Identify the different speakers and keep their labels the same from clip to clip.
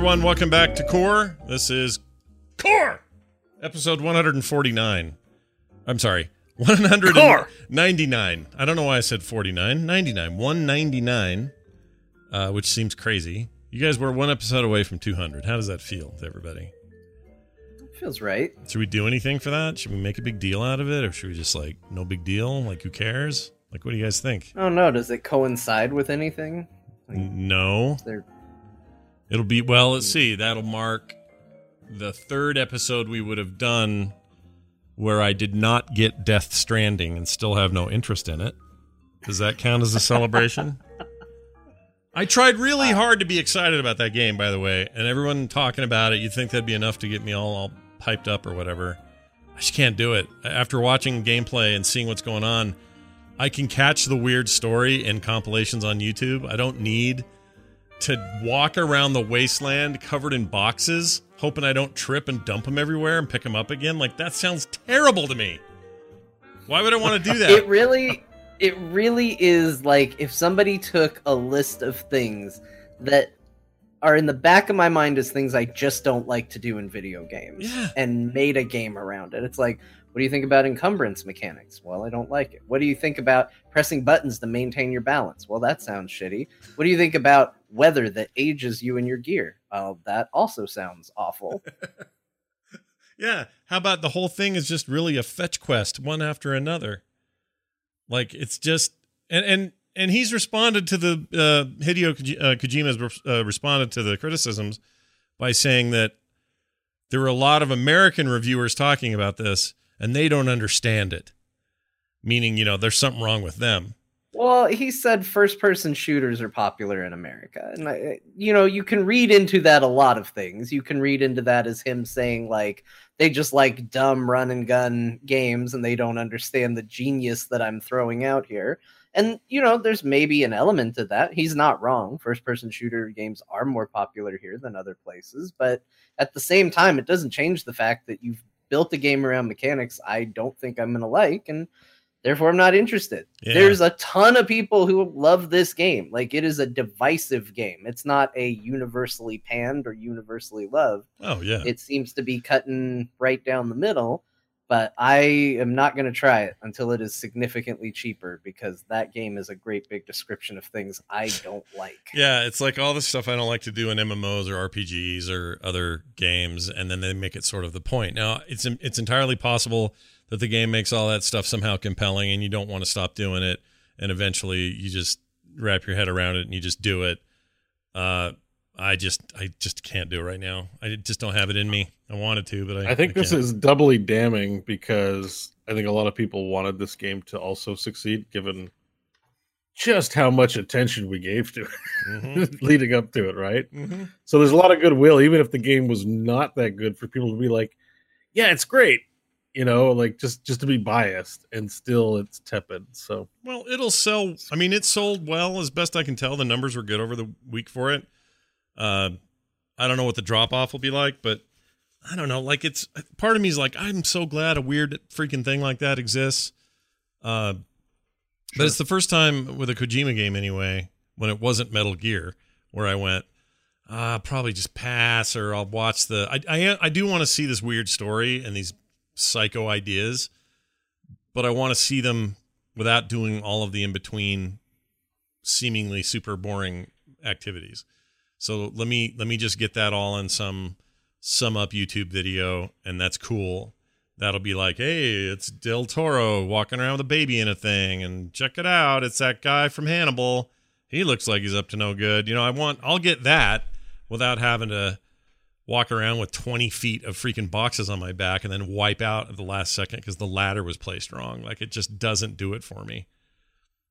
Speaker 1: everyone. Welcome back to Core. This is Core, episode 149. I'm sorry, 199. I don't know why I said 49. 99. 199, uh, which seems crazy. You guys were one episode away from 200. How does that feel to everybody?
Speaker 2: Feels right.
Speaker 1: Should we do anything for that? Should we make a big deal out of it? Or should we just like, no big deal? Like, who cares? Like, what do you guys think?
Speaker 2: Oh no, does it coincide with anything?
Speaker 1: No.
Speaker 2: Is there
Speaker 1: It'll be well. Let's hmm. see. That'll mark the third episode we would have done where I did not get Death Stranding and still have no interest in it. Does that count as a celebration? I tried really hard to be excited about that game, by the way, and everyone talking about it. You'd think that'd be enough to get me all, all piped up or whatever. I just can't do it. After watching gameplay and seeing what's going on, I can catch the weird story in compilations on YouTube. I don't need to walk around the wasteland covered in boxes, hoping I don't trip and dump them everywhere and pick them up again. Like that sounds terrible to me. Why would I want to do that?
Speaker 2: it really it really is like if somebody took a list of things that are in the back of my mind as things I just don't like to do in video games
Speaker 1: Yeah.
Speaker 2: and made a game around it. It's like, what do you think about encumbrance mechanics? Well, I don't like it. What do you think about pressing buttons to maintain your balance? Well, that sounds shitty. What do you think about weather that ages you and your gear? Well, that also sounds awful.
Speaker 1: Yeah. How about the whole thing is just really a fetch quest, one after another? Like it's just and and and he's responded to the uh, Hideo Koji- uh, Kojima's uh, responded to the criticisms by saying that there were a lot of American reviewers talking about this and they don't understand it, meaning you know there's something wrong with them.
Speaker 2: Well, he said first person shooters are popular in America. And, I, you know, you can read into that a lot of things. You can read into that as him saying, like, they just like dumb run and gun games and they don't understand the genius that I'm throwing out here. And, you know, there's maybe an element to that. He's not wrong. First person shooter games are more popular here than other places. But at the same time, it doesn't change the fact that you've built a game around mechanics I don't think I'm going to like. And, therefore i'm not interested
Speaker 1: Yeah.
Speaker 2: there's a ton of people who love this game like it is a divisive game it's not a universally panned or universally loved
Speaker 1: Oh yeah.
Speaker 2: it seems to be cutting right down the middle but i am not going to try it until it is significantly cheaper because that game is a great big description of things i don't like
Speaker 1: Yeah, it's like all the stuff I don't like to do in MMOs or RPGs or other games, and then they make it sort of the point. Now, it's it's entirely possible that the game makes all that stuff somehow compelling, and you don't want to stop doing it, and eventually you just wrap your head around it and you just do it. Uh, I just I just can't do it right now. I just don't have it in me. I wanted to, but I
Speaker 3: I think this is doubly damning because I think a lot of people wanted this game to also succeed, given just how much attention we gave to it
Speaker 1: Mhm,
Speaker 3: leading up to it, right?
Speaker 1: mhm.
Speaker 3: So there's a lot of goodwill, even if the game was not that good, for people to be like, "Yeah, it's great," you know, like just just to be biased, and still it's tepid. So
Speaker 1: Well, it'll sell. I mean, it sold well as best I can tell. The numbers were good over the week for it. Uh, I don't know what the drop off will be like, but I don't know. Like, it's part of me is like, I'm so glad a weird freaking thing like that exists. Uh, but it's the first time with a Kojima game anyway, when it wasn't Metal Gear, where I went, ah, probably just pass, or I'll watch the. I I, I do want to see this weird story and these psycho ideas, but I want to see them without doing all of the in between seemingly super boring activities. So let me let me just get that all in some sum up YouTube video and that's cool. That'll be like, "Hey, it's Del Toro walking around with a baby in a thing and check it out. It's that guy from Hannibal. He looks like he's up to no good." You know, I want I'll get that without having to walk around with 20 feet of freaking boxes on my back and then wipe out at the last second because the ladder was placed wrong. Like it just doesn't do it for me.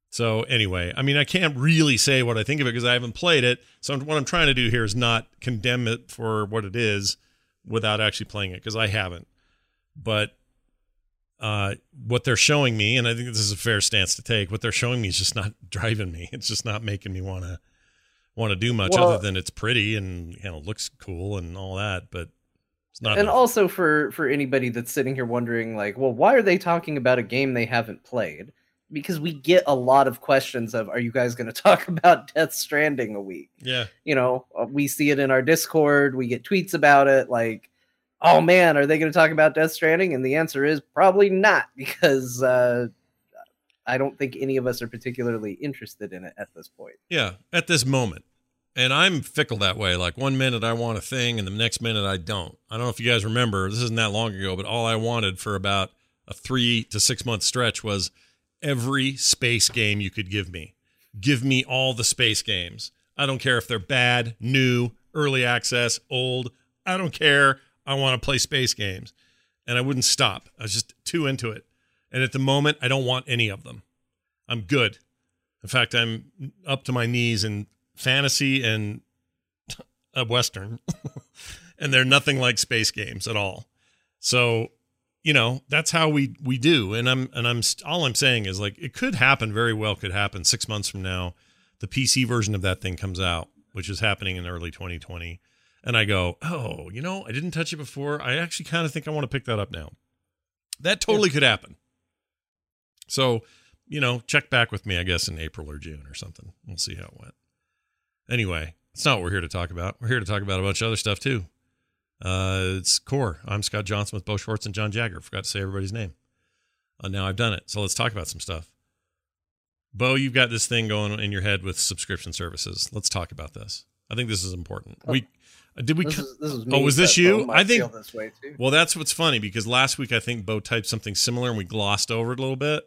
Speaker 1: So anyway, I mean, I can't really say what I think of it because I haven't played it. So what I'm trying to do here is not condemn it for what it is without actually playing it because I haven't. But uh, what they're showing me, and I think this is a fair stance to take, what they're showing me is just not driving me. It's just not making me want to want to do much
Speaker 2: Well-
Speaker 1: other than it's pretty and you know looks cool and all that. But it's not.
Speaker 2: and
Speaker 1: enough.
Speaker 2: also for for anybody that's sitting here wondering like well why are they talking about a game they haven't played because we get a lot of questions of, "Are you guys going to talk about Death Stranding a week?"
Speaker 1: Yeah.
Speaker 2: You know, uh, we see it in our Discord. We get tweets about it, like, "Oh man, are they going to talk about Death Stranding?" And the answer is probably not, because uh, I don't think any of us are particularly interested in it at this point.
Speaker 1: Yeah. At this moment. And I'm fickle that way. Like one minute I want a thing and the next minute I don't. I don't know if you guys remember, this isn't that long ago, but all I wanted for about a three to six month stretch was every space game you could give me. Give me all the space games. I don't care if they're bad, new, early access, old. I don't care. I want to play space games. And I wouldn't stop. I was just too into it. And at the moment, I don't want any of them. I'm good. In fact, I'm up to my knees in fantasy and a western. and they're nothing like space games at all. So you know that's how we we do. And i'm and i'm all i'm saying is like it could happen very well could happen. Six months from now the pc version of that thing comes out which is happening in early 2020 and i go oh you know i didn't touch it before. I actually kind of think i want to pick that up now. That totally could happen. So you know check back with me i guess in april or june or something. We'll see how it went anyway it's not what we're here to talk about we're here to talk about a bunch of other stuff too uh, it's core. I'm Scott Johnson with Bo Schwartz and John Jagger. Forgot to say everybody's name. Uh, now I've done it. So let's talk about some stuff. Bo, you've got this thing going in your head with subscription services. Let's talk about this. I think this is important.
Speaker 2: Oh.
Speaker 1: we uh, did we.
Speaker 2: This
Speaker 1: co-
Speaker 2: is, this is
Speaker 1: Oh, was this you? I think-
Speaker 2: feel this way too.
Speaker 1: well, that's what's funny because last week I think Bo typed something similar and we glossed over it a little bit.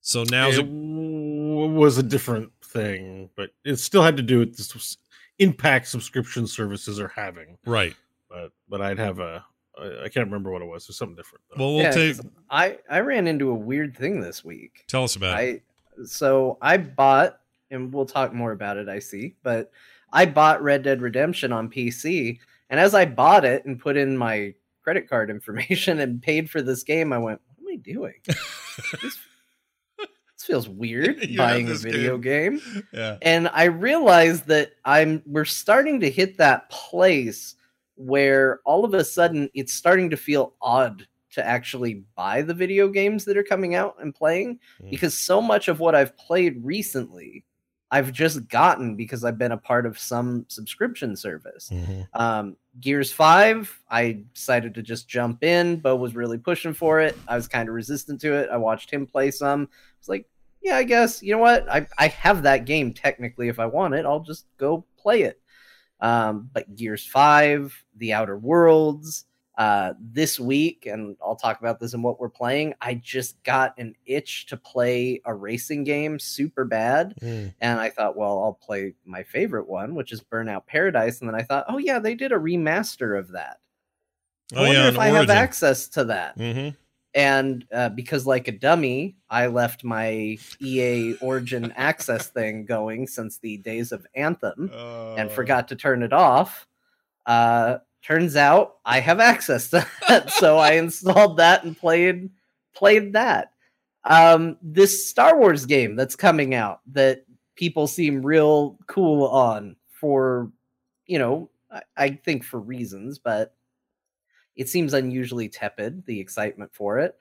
Speaker 1: So now
Speaker 3: it w- was a different thing, but it still had to do with this impact subscription services are having.
Speaker 1: right.
Speaker 3: But but I'd have a I can't remember what it was. There's something different. Though.
Speaker 1: Well, we'll
Speaker 2: Yeah,
Speaker 1: take.
Speaker 2: 'cause I I ran into a weird thing this week.
Speaker 1: Tell us about it.
Speaker 2: So I bought, and we'll talk more about it. I see, but I bought Red Dead Redemption on PC, and as I bought it and put in my credit card information and paid for this game, I went, "What am I doing? this, this feels weird buying a video game."
Speaker 1: Yeah.
Speaker 2: and I realized that I'm we're starting to hit that place where all of a sudden it's starting to feel odd to actually buy the video games that are coming out and playing
Speaker 1: Mm.
Speaker 2: because so much of what I've played recently I've just gotten because I've been a part of some subscription service.
Speaker 1: Mhm.
Speaker 2: Um, Gears 5, I decided to just jump in. Bo was really pushing for it. I was kind of resistant to it. I watched him play some. I was like, yeah, I guess, you know what? I, I have that game technically. If I want it, I'll just go play it. Um, but Gears 5, The Outer Worlds, uh, this week, and I'll talk about this and what we're playing, I just got an itch to play a racing game super bad.
Speaker 1: Mm.
Speaker 2: And I thought, well, I'll play my favorite one, which is Burnout Paradise. And then I thought, oh yeah, they did a remaster of that. I
Speaker 1: Oh
Speaker 2: wonder
Speaker 1: yeah,
Speaker 2: if I have access to that.
Speaker 1: hmm
Speaker 2: And uh, because, like a dummy, I left my EA Origin access thing going since the days of Anthem and
Speaker 1: Uh.
Speaker 2: forgot to turn it off. Uh, turns out I have access to that, so I installed that and played played that. Um, this Star Wars game that's coming out that people seem real cool on for, you know, I, I think for reasons, but it seems unusually tepid. The excitement for it.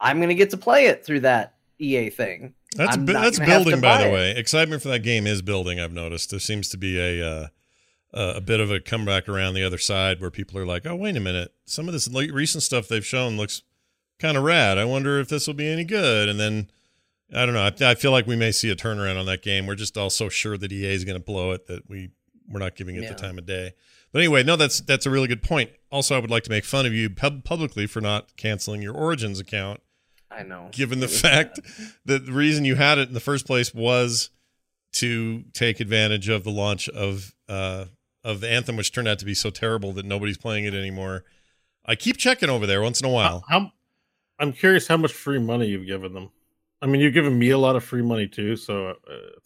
Speaker 2: I'm gonna get to play it through that EA thing.
Speaker 1: That's bu- that's
Speaker 2: to
Speaker 1: building, by the
Speaker 2: it.
Speaker 1: way. Excitement for that game is building. I've noticed there seems to be a uh, a bit of a comeback around the other side where people are like, "Oh, wait a minute! Some of this recent stuff they've shown looks kind of rad. I wonder if this will be any good." And then I don't know. I, I feel like we may see a turnaround on that game. We're just all so sure that EA is going to blow it that we we're not giving it
Speaker 2: Yeah.
Speaker 1: the time of day. But anyway, no, that's that's a really good point. Also, I would like to make fun of you pub- publicly for not canceling your Origins account
Speaker 2: I know.
Speaker 1: given the fact
Speaker 2: bad.
Speaker 1: that the reason you had it in the first place was to take advantage of the launch of uh of the anthem which turned out to be so terrible that nobody's playing it anymore i keep checking over there once in a while
Speaker 3: How, how- I'm curious how much free money you've given them. I mean, you've given me a lot of free money too, so uh,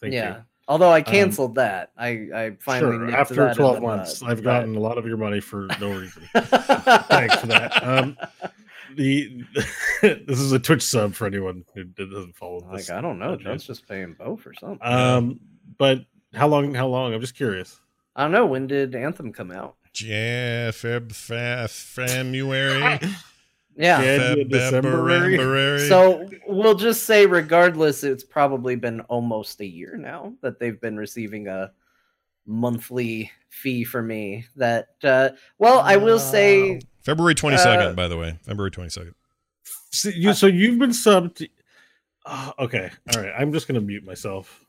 Speaker 3: thank
Speaker 2: yeah.
Speaker 3: you.
Speaker 2: Although I canceled that, I I finally
Speaker 3: Sure. After
Speaker 2: that
Speaker 3: 12 months,
Speaker 2: bud,
Speaker 3: I've
Speaker 2: but-
Speaker 3: gotten a lot of your money for no reason. Thanks for that. Um, the this is a Twitch sub for anyone who doesn't follow this.
Speaker 2: like I don't know,
Speaker 3: Okay.
Speaker 2: John's just paying Bo for something.
Speaker 3: Um, but how long? How long? I'm just curious.
Speaker 2: I don't know. When did Anthem come out?
Speaker 1: yeah feb fa- february
Speaker 2: Yeah.
Speaker 1: February.
Speaker 2: So we'll just say, regardless, it's probably been almost a year now that they've been receiving a monthly fee for me. That, uh, well, I will say,
Speaker 1: February 22nd,
Speaker 2: Uh,
Speaker 1: by the way. February 22nd.
Speaker 3: So, you, so you've been subbed. to- Ah, okay, all right. I'm just gonna mute myself.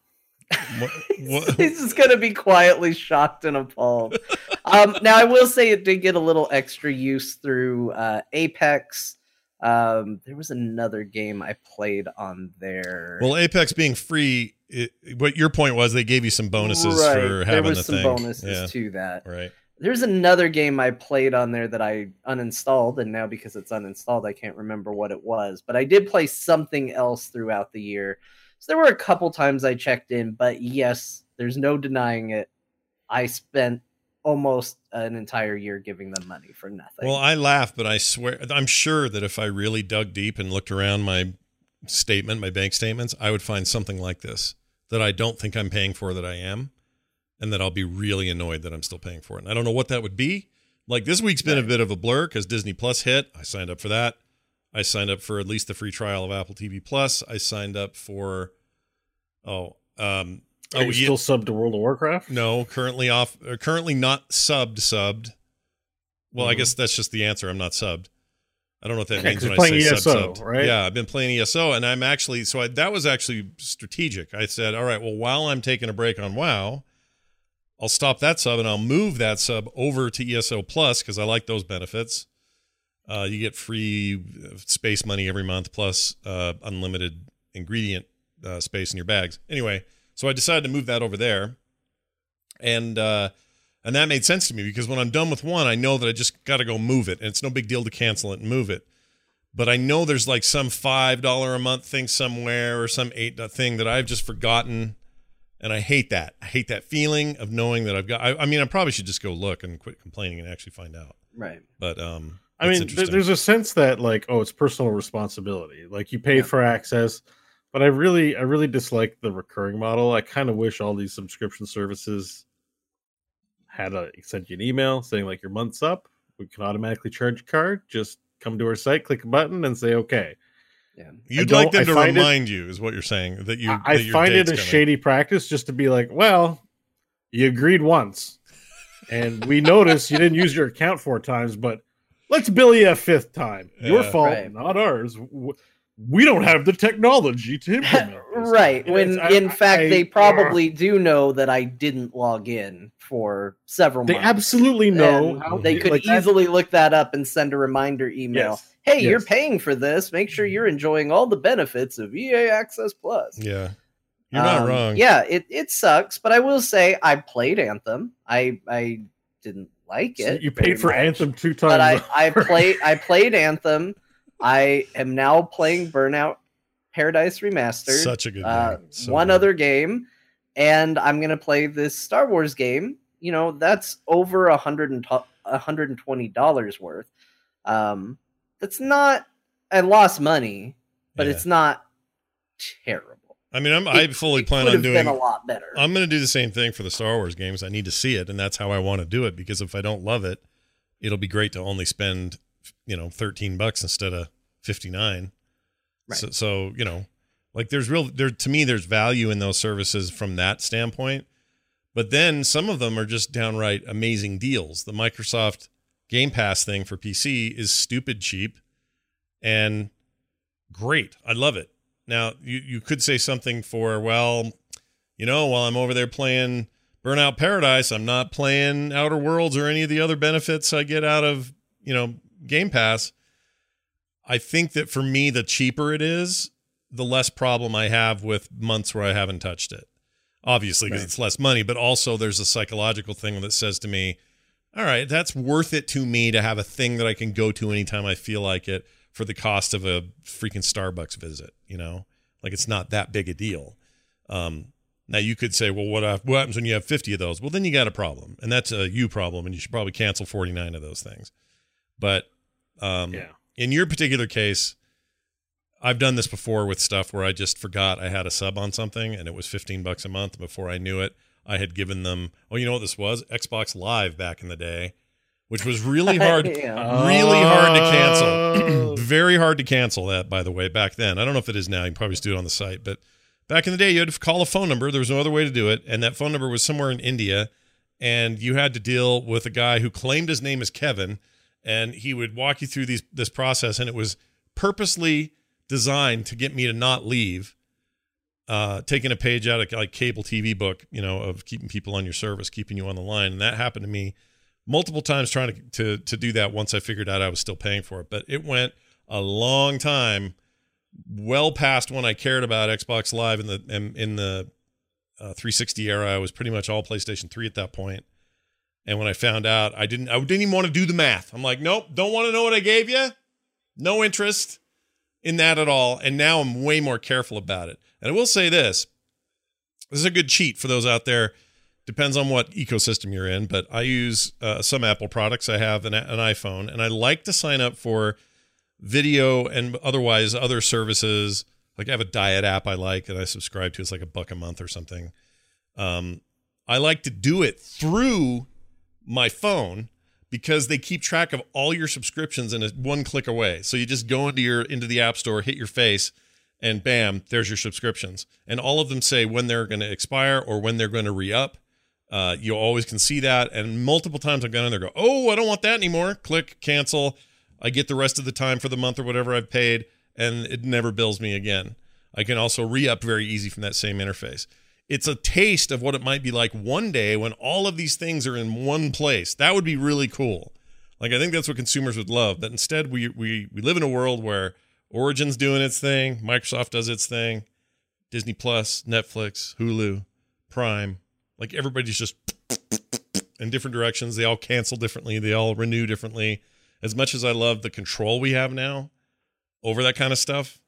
Speaker 1: What, what,
Speaker 2: he's just going to be quietly shocked and appalled. um, now, I will say it did get a little extra use through uh, Apex. Um, there was another game I played on there.
Speaker 1: well, Apex being free, it, what your point was, they gave you some bonuses
Speaker 2: Right,
Speaker 1: for having the thing.
Speaker 2: there was some bonuses
Speaker 1: yeah,
Speaker 2: to that.
Speaker 1: right.
Speaker 2: There's another game I played on there that I uninstalled, and now because it's uninstalled, I can't remember what it was. But I did play something else throughout the year. So there were a couple times I checked in, but yes, there's no denying it. I spent almost an entire year giving them money for nothing.
Speaker 1: Well, I laugh, but I swear, I'm sure that if I really dug deep and looked around my statement, my bank statements, I would find something like this that I don't think I'm paying for that I am, and that I'll be really annoyed that I'm still paying for it. And I don't know what that would be. Like this week's been a bit of a blur because Disney Plus hit. I signed up for that. I signed up for at least the free trial of Apple TV Plus. I signed up for, oh, um,
Speaker 3: Are
Speaker 1: oh,
Speaker 3: you
Speaker 1: yeah,
Speaker 3: still subbed to World of Warcraft?
Speaker 1: no, currently off, uh, currently not subbed. Subbed. Well, I
Speaker 3: Mhm.
Speaker 1: guess that's just the answer. I'm not subbed. I don't know what that
Speaker 3: Yeah,
Speaker 1: means when I say
Speaker 3: ESO,
Speaker 1: subbed.
Speaker 3: right?
Speaker 1: Yeah, I've been playing ESO, and I'm actually so I, that was actually strategic. I said, all right, well, while I'm taking a break on WoW, I'll stop that sub and I'll move that sub over to ESO Plus because I like those benefits. Uh, you get free uh, space money every month plus uh, unlimited ingredient uh, space in your bags. Anyway, so I decided to move that over there, and uh, and that made sense to me because when I'm done with one, I know that I just got to go move it, and it's no big deal to cancel it and move it. But I know there's like some five dollar a month thing somewhere or some eight thing that I've just forgotten, and I hate that. I hate that feeling of knowing that I've got. I, I mean, I probably should just go look and quit complaining and actually find out.
Speaker 2: right.
Speaker 1: But um,
Speaker 3: I
Speaker 1: it's
Speaker 3: mean, there-
Speaker 1: interesting.
Speaker 3: there's a sense that like, oh, it's personal responsibility. Like you paid
Speaker 2: Yeah.
Speaker 3: for access, but I really, I really dislike the recurring model. I kind of wish all these subscription services had a sent you an email saying like your month's up. We can automatically charge your card. Just come to our site, click a button, and say okay.
Speaker 2: Yeah.
Speaker 1: You'd
Speaker 3: don't-
Speaker 1: like them
Speaker 3: I
Speaker 1: to
Speaker 3: find it-
Speaker 1: remind you, is what you're saying that you.
Speaker 3: I, I
Speaker 1: that your
Speaker 3: find it
Speaker 1: date's
Speaker 3: a
Speaker 1: coming.
Speaker 3: shady practice just to be like, well, you agreed once, and we notice you didn't use your account four times, but let's bill you a fifth time. Your
Speaker 1: Yeah.
Speaker 3: fault,
Speaker 2: Right.
Speaker 3: not ours. We don't have the technology to implement
Speaker 2: right. When
Speaker 3: it's-
Speaker 2: in
Speaker 3: I-
Speaker 2: fact
Speaker 3: I-
Speaker 2: they
Speaker 3: ugh.
Speaker 2: probably do know that I didn't log in for several
Speaker 3: they
Speaker 2: months.
Speaker 3: absolutely know.
Speaker 2: And
Speaker 3: how-
Speaker 2: they could
Speaker 3: like that-
Speaker 2: easily look that up and send a reminder email.
Speaker 3: Yes.
Speaker 2: Hey, you're paying for this. Make sure you're enjoying all the benefits of EA Access Plus.
Speaker 1: Yeah, you're not
Speaker 2: Um,
Speaker 1: wrong.
Speaker 2: Yeah, it, it sucks, but I will say I played Anthem. I I didn't like
Speaker 3: So
Speaker 2: it.
Speaker 3: you paid for
Speaker 2: much,
Speaker 3: Anthem two times.
Speaker 2: but I I played I played Anthem. I am now playing Burnout Paradise Remastered.
Speaker 1: Such a good game.
Speaker 2: uh,
Speaker 1: So
Speaker 2: one
Speaker 1: good.
Speaker 2: other game, and I'm gonna play this Star Wars game. You know, that's over a hundred and a hundred and twenty dollars worth. Um, that's not. I lost money, but
Speaker 1: Yeah.
Speaker 2: it's not terrible.
Speaker 1: I mean, I'm, I fully
Speaker 2: It
Speaker 1: plan on
Speaker 2: have
Speaker 1: doing.
Speaker 2: been a lot better.
Speaker 1: I'm going to do the same thing for the Star Wars games. I need to see it, and that's how I want to do it. Because if I don't love it, it'll be great to only spend, you know, 13 bucks instead of 59.
Speaker 2: Right.
Speaker 1: So, so you know, like there's real there to me. There's value in those services from that standpoint. But then some of them are just downright amazing deals. The Microsoft Game Pass thing for PC is stupid cheap and great. I love it. Now, you, you could say something for, well, you know, while I'm over there playing Burnout Paradise, I'm not playing Outer Worlds or any of the other benefits I get out of, you know, Game Pass. I think that for me, the cheaper it is, the less problem I have with months where I haven't touched it. Obviously, because
Speaker 3: Right.
Speaker 1: it's less money, but also there's a psychological thing that says to me, all right, that's worth it to me to have a thing that I can go to anytime I feel like it for the cost of a freaking Starbucks visit, you know? Like it's not that big a deal. Um, now you could say, well, what, what happens when you have 50 of those? Well, then you got a problem, and that's a you problem, and you should probably cancel 49 of those things. But um,
Speaker 3: yeah.
Speaker 1: in your particular case, I've done this before with stuff where I just forgot I had a sub on something and it was 15 bucks a month. Before I knew it, I had given them, oh, you know what this was? Xbox Live back in the day, which was really hard. Really hard to cancel.
Speaker 3: Oh.
Speaker 1: Very hard to cancel that, by the way, back then. I don't know if it is now. You can probably just do it on the site. But back in the day, you had to call a phone number. There was no other way to do it. And that phone number was somewhere in India. And you had to deal with a guy who claimed his name as Kevin. And he would walk you through these this process. And it was purposely designed to get me to not leave. Uh, taking a page out of like cable TV book, you know, of keeping people on your service, keeping you on the line. And that happened to me multiple times trying to, to to do that once I figured out I was still paying for it. But it went a long time, well past when I cared about Xbox Live in the in, in the uh, 360 era. I was pretty much all PlayStation 3 at that point. And when I found out, I didn't I didn't even want to do the math. I'm like, nope, don't want to know what I gave you. No interest in that at all. And now I'm way more careful about it. And I will say this: this is a good cheat for those out there depends on what ecosystem you're in but i use uh, some apple products. I have an, an iphone and i like to sign up for video and otherwise other services. Like i have a diet app i like and i subscribe to. It's like a buck a month or something. Um, i like to do it through my phone because they keep track of all your subscriptions in a one click away. So you just go into your into the app store hit your face and bam there's your subscriptions. And all of them say when they're going to expire or when they're going to re-up uh, you always can see that. And multiple times I've gone in there, go, oh, I don't want that anymore. Click cancel. I get the rest of the time for the month or whatever I've paid, and it never bills me again. I can also re up very easy from that same interface. It's a taste of what it might be like one day when all of these things are in one place. That would be really cool. Like I think that's what consumers would love. That instead, we we we live in a world where Origin's doing its thing, Microsoft does its thing, Disney Plus, Netflix, Hulu, Prime, like everybody's just in different directions. They all cancel differently. They all renew differently. As much as I love the control we have now over that kind of stuff,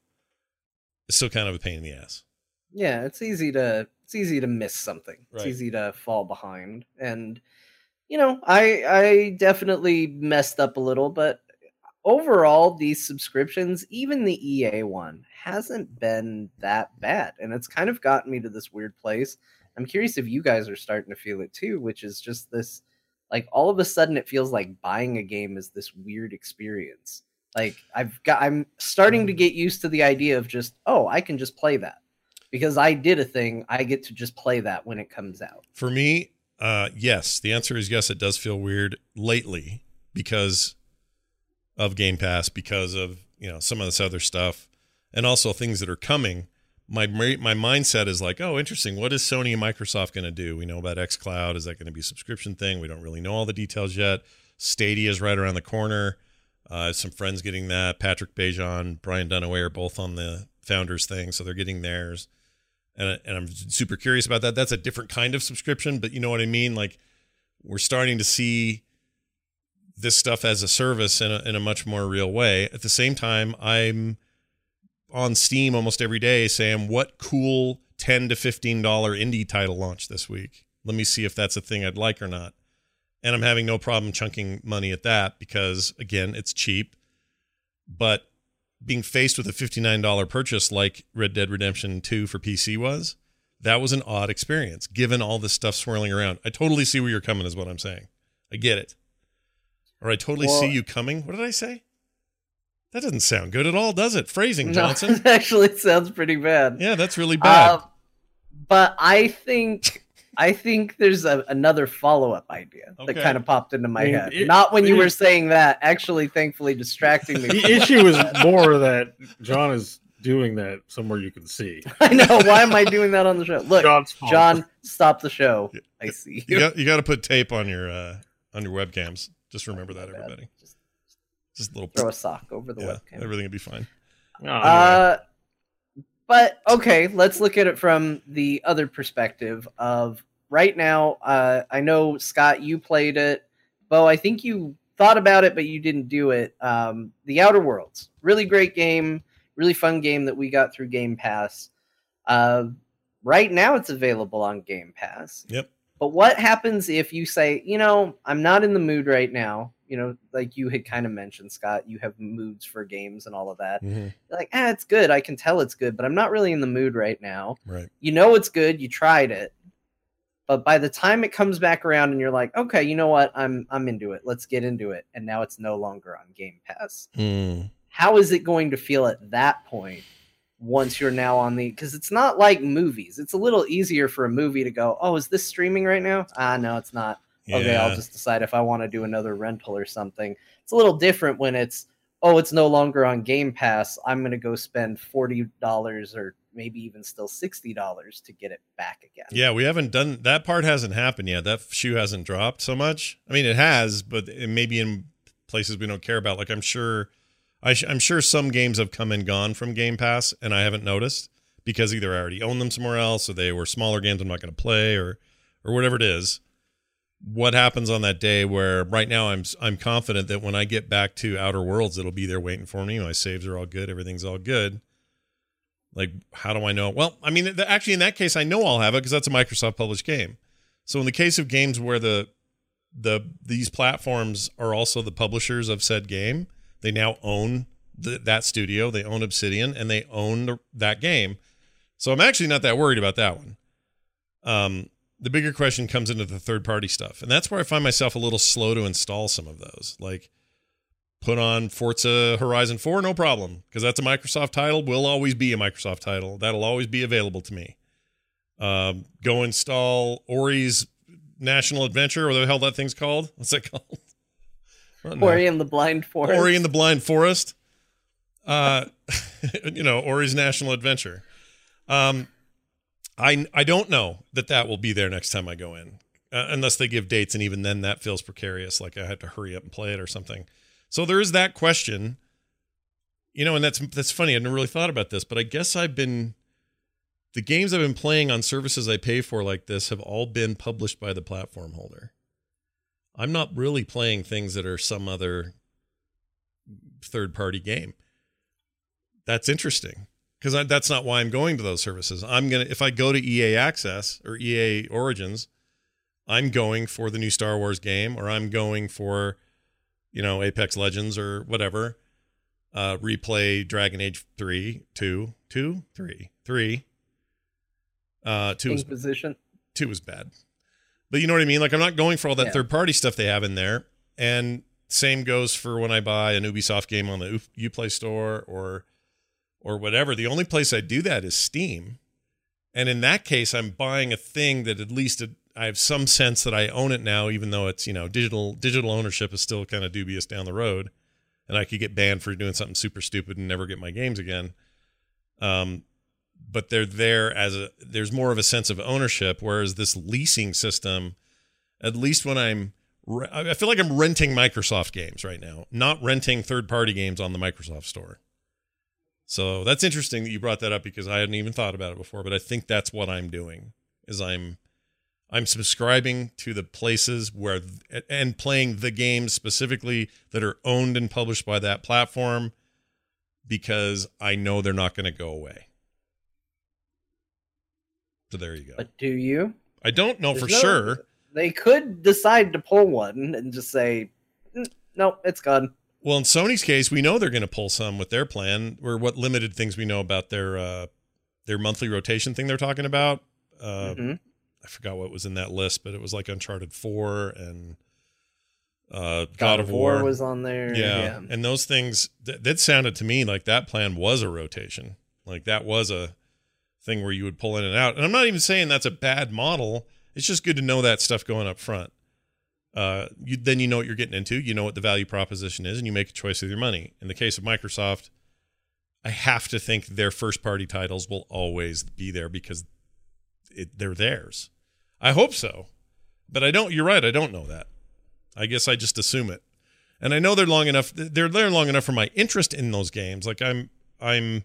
Speaker 1: it's still kind of a pain in the ass.
Speaker 2: Yeah, it's easy to it's easy to miss something. It's easy to fall behind. And you know, I I definitely messed up a little, but overall these subscriptions, even the EA one, hasn't been that bad. And it's kind of gotten me to this weird place. I'm curious if you guys are starting to feel it too, which is just this like all of a sudden it feels like buying a game is this weird experience. Like I've got I'm starting to get used to the idea of just, oh, I can just play that. Because I did a thing, I get to just play that when it comes out.
Speaker 1: For me, uh, yes. The answer is yes. It does feel weird lately because of Game Pass, because of you know some of this other stuff, and also things that are coming. My my mindset is like, oh, interesting. What is Sony and Microsoft going to do? We know about X Cloud. Is that going to be a subscription thing? We don't really know all the details yet. Stadia is right around the corner. Uh, some friends getting that. Patrick Beja, Brian Dunaway are both on the founders thing, so they're getting theirs and and I'm super curious about that. That's a different kind of subscription, but you know what I mean. Like we're starting to see this stuff as a service in a, in a much more real way. At the same time, I'm on Steam almost every day saying, "What cool ten to fifteen dollar indie title launch this week? Let me see if that's a thing I'd like or not." And I'm having no problem chunking money at that because again, it's cheap. But being faced with a $59 purchase like Red Dead Redemption 2 for PC was, that was an odd experience given all this stuff swirling around. I totally see where you're coming, is what I'm saying. I get it. Or I totally
Speaker 2: Well-
Speaker 1: see you coming. What did I say? That doesn't sound good at all, does it? Phrasing,
Speaker 2: No,
Speaker 1: Johnson.
Speaker 2: it actually sounds pretty bad.
Speaker 1: yeah, that's really bad.
Speaker 2: Uh, but I think I think there's a, another follow up idea
Speaker 1: Okay.
Speaker 2: that kind of popped into my
Speaker 3: I mean,
Speaker 2: head.
Speaker 3: it-
Speaker 2: Not when you
Speaker 3: it
Speaker 2: were saying that, actually, thankfully, distracting me.
Speaker 3: The issue is more that John is doing that somewhere you can see.
Speaker 2: I know. Why am I doing that on the show? Look,
Speaker 3: John's.
Speaker 2: John, stop the show. I see
Speaker 1: you
Speaker 2: you.
Speaker 1: got you got to put tape on your uh, on your webcams. Just remember that, everybody.
Speaker 2: Just
Speaker 1: Just a little.
Speaker 2: throw a sock over the
Speaker 1: yeah,
Speaker 2: webcam.
Speaker 1: everything will be fine.
Speaker 3: Oh, anyway.
Speaker 2: Uh, but okay, let's look at it from the other perspective of right now. Uh, I know Scott, you played it. Bo, I think you thought about it, but you didn't do it. Um, the Outer Worlds, really great game, really fun game that we got through Game Pass. Uh, right now, it's available on Game Pass.
Speaker 1: Yep.
Speaker 2: But what happens if you say, you know, I'm not in the mood right now? You know, like you had kind of mentioned, Scott, you have moods for games and all of that
Speaker 1: Mhm.
Speaker 2: Like, ah, it's good. I can tell it's good, but I'm not really in the mood right now.
Speaker 1: Right.
Speaker 2: You know it's good. You tried it, But by the time it comes back around and you're like, okay, you know what? I'm I'm into it. Let's get into it. And now it's no longer on Game Pass.
Speaker 1: Mm.
Speaker 2: How is it going to feel at that point once you're now on the because it's not like movies. It's a little easier for a movie to go, oh, is this streaming right now? Ah, no, it's not. Okay, I'll just decide if I want to do another rental or something. It's a little different when it's oh, it's no longer on Game Pass. I'm gonna go spend forty dollars or maybe even still sixty dollars to get it back again.
Speaker 1: Yeah, we haven't done that part hasn't happened yet. That shoe hasn't dropped so much. I mean, it has, but it may be in places we don't care about. Like I'm sure, I I'm sure some games have come and gone from Game Pass, and I haven't noticed because either I already own them somewhere else, or they were smaller games I'm not going to play, or or whatever it is. What happens on that day where right now I'm I'm confident that when I get back to Outer Worlds, it'll be there waiting for me. My saves are all good, everything's all good. Like, how do I know? Well, I mean, actually, in that case, I know I'll have it because that's a Microsoft published game. So, in the case of games where the the these platforms are also the publishers of said game, they now own that studio. They own Obsidian, and they own the, that game. So, I'm actually not that worried about that one. Um, the bigger question comes into the third party stuff, and that's where I find myself a little slow to install some of those. Like, put on Forza Horizon 4, no problem, because that's a Microsoft title, will always be a Microsoft title. That'll always be available to me. Um, go install Ori's National Adventure, or the hell that thing's called. What's that called?
Speaker 2: Ori and the Blind Forest.
Speaker 1: Ori in the Blind Forest. Uh, you know, Ori's National Adventure. Um, I I don't know that that will be there next time I go in, uh, unless they give dates, and even then that feels precarious. Like I have to hurry up and play it or something. So there is that question. You know, and that's that's funny. I never really thought about this, but I guess I've been the games I've been playing on services I pay for like this have all been published by the platform holder. I'm not really playing things that are some other third party game. That's interesting because that's not why I'm going to those services. I'm going to, if I go to EA Access or EA Origins, I'm going for the new Star Wars game or I'm going for, you know, Apex Legends or whatever. Uh, replay Dragon Age 3, 2, 2, 3, 3. Uh, 2 was
Speaker 2: Inquisition.
Speaker 1: two was bad. But you know what I mean? Like I'm not going for all that
Speaker 2: Yeah.
Speaker 1: third party stuff they have in there. And same goes for when I buy an Ubisoft game on the Uplay store or or whatever. The only place I do that is Steam. And in that case, I'm buying a thing that at least I have some sense that I own it now, even though it's you know digital digital ownership is still kind of dubious down the road, and I could get banned for doing something super stupid and never get my games again. Um, but they're there as a there's more of a sense of ownership whereas this leasing system at least when i'm i feel like i'm renting microsoft games right now not renting third party games on the microsoft store. So that's interesting that you brought that up because i hadn't even thought about it before but i think that's what i'm doing is i'm i'm subscribing to the places where and playing the games specifically that are owned and published by that platform because i know they're not going to go away so there you go.
Speaker 2: But do you?
Speaker 1: I don't know
Speaker 2: There's
Speaker 1: for
Speaker 2: no-
Speaker 1: sure.
Speaker 2: They could decide to pull one and just say, "Mm, "No, it's gone."
Speaker 1: Well, in Sony's case, we know they're going to pull some with their plan, or what limited things we know about their uh, their monthly rotation thing they're talking about. Uh,
Speaker 2: Mhm.
Speaker 1: I forgot what was in that list, but it was like Uncharted Four and uh, God, of War.
Speaker 2: was on there.
Speaker 1: yeah. and those things th- that sounded to me like that plan was a rotation, like that was a thing where you would pull in and out. And I'm not even saying that's a bad model. It's just good to know that stuff going up front. Uh, you, then you know what you're getting into. You know what the value proposition is, and you make a choice with your money. In the case of Microsoft, I have to think their first party titles will always be there because it, they're theirs. I hope so, but I don't. You're right. I don't know that. I guess I just assume it, and I know they're long enough. They're there long enough for my interest in those games. Like I'm, I'm,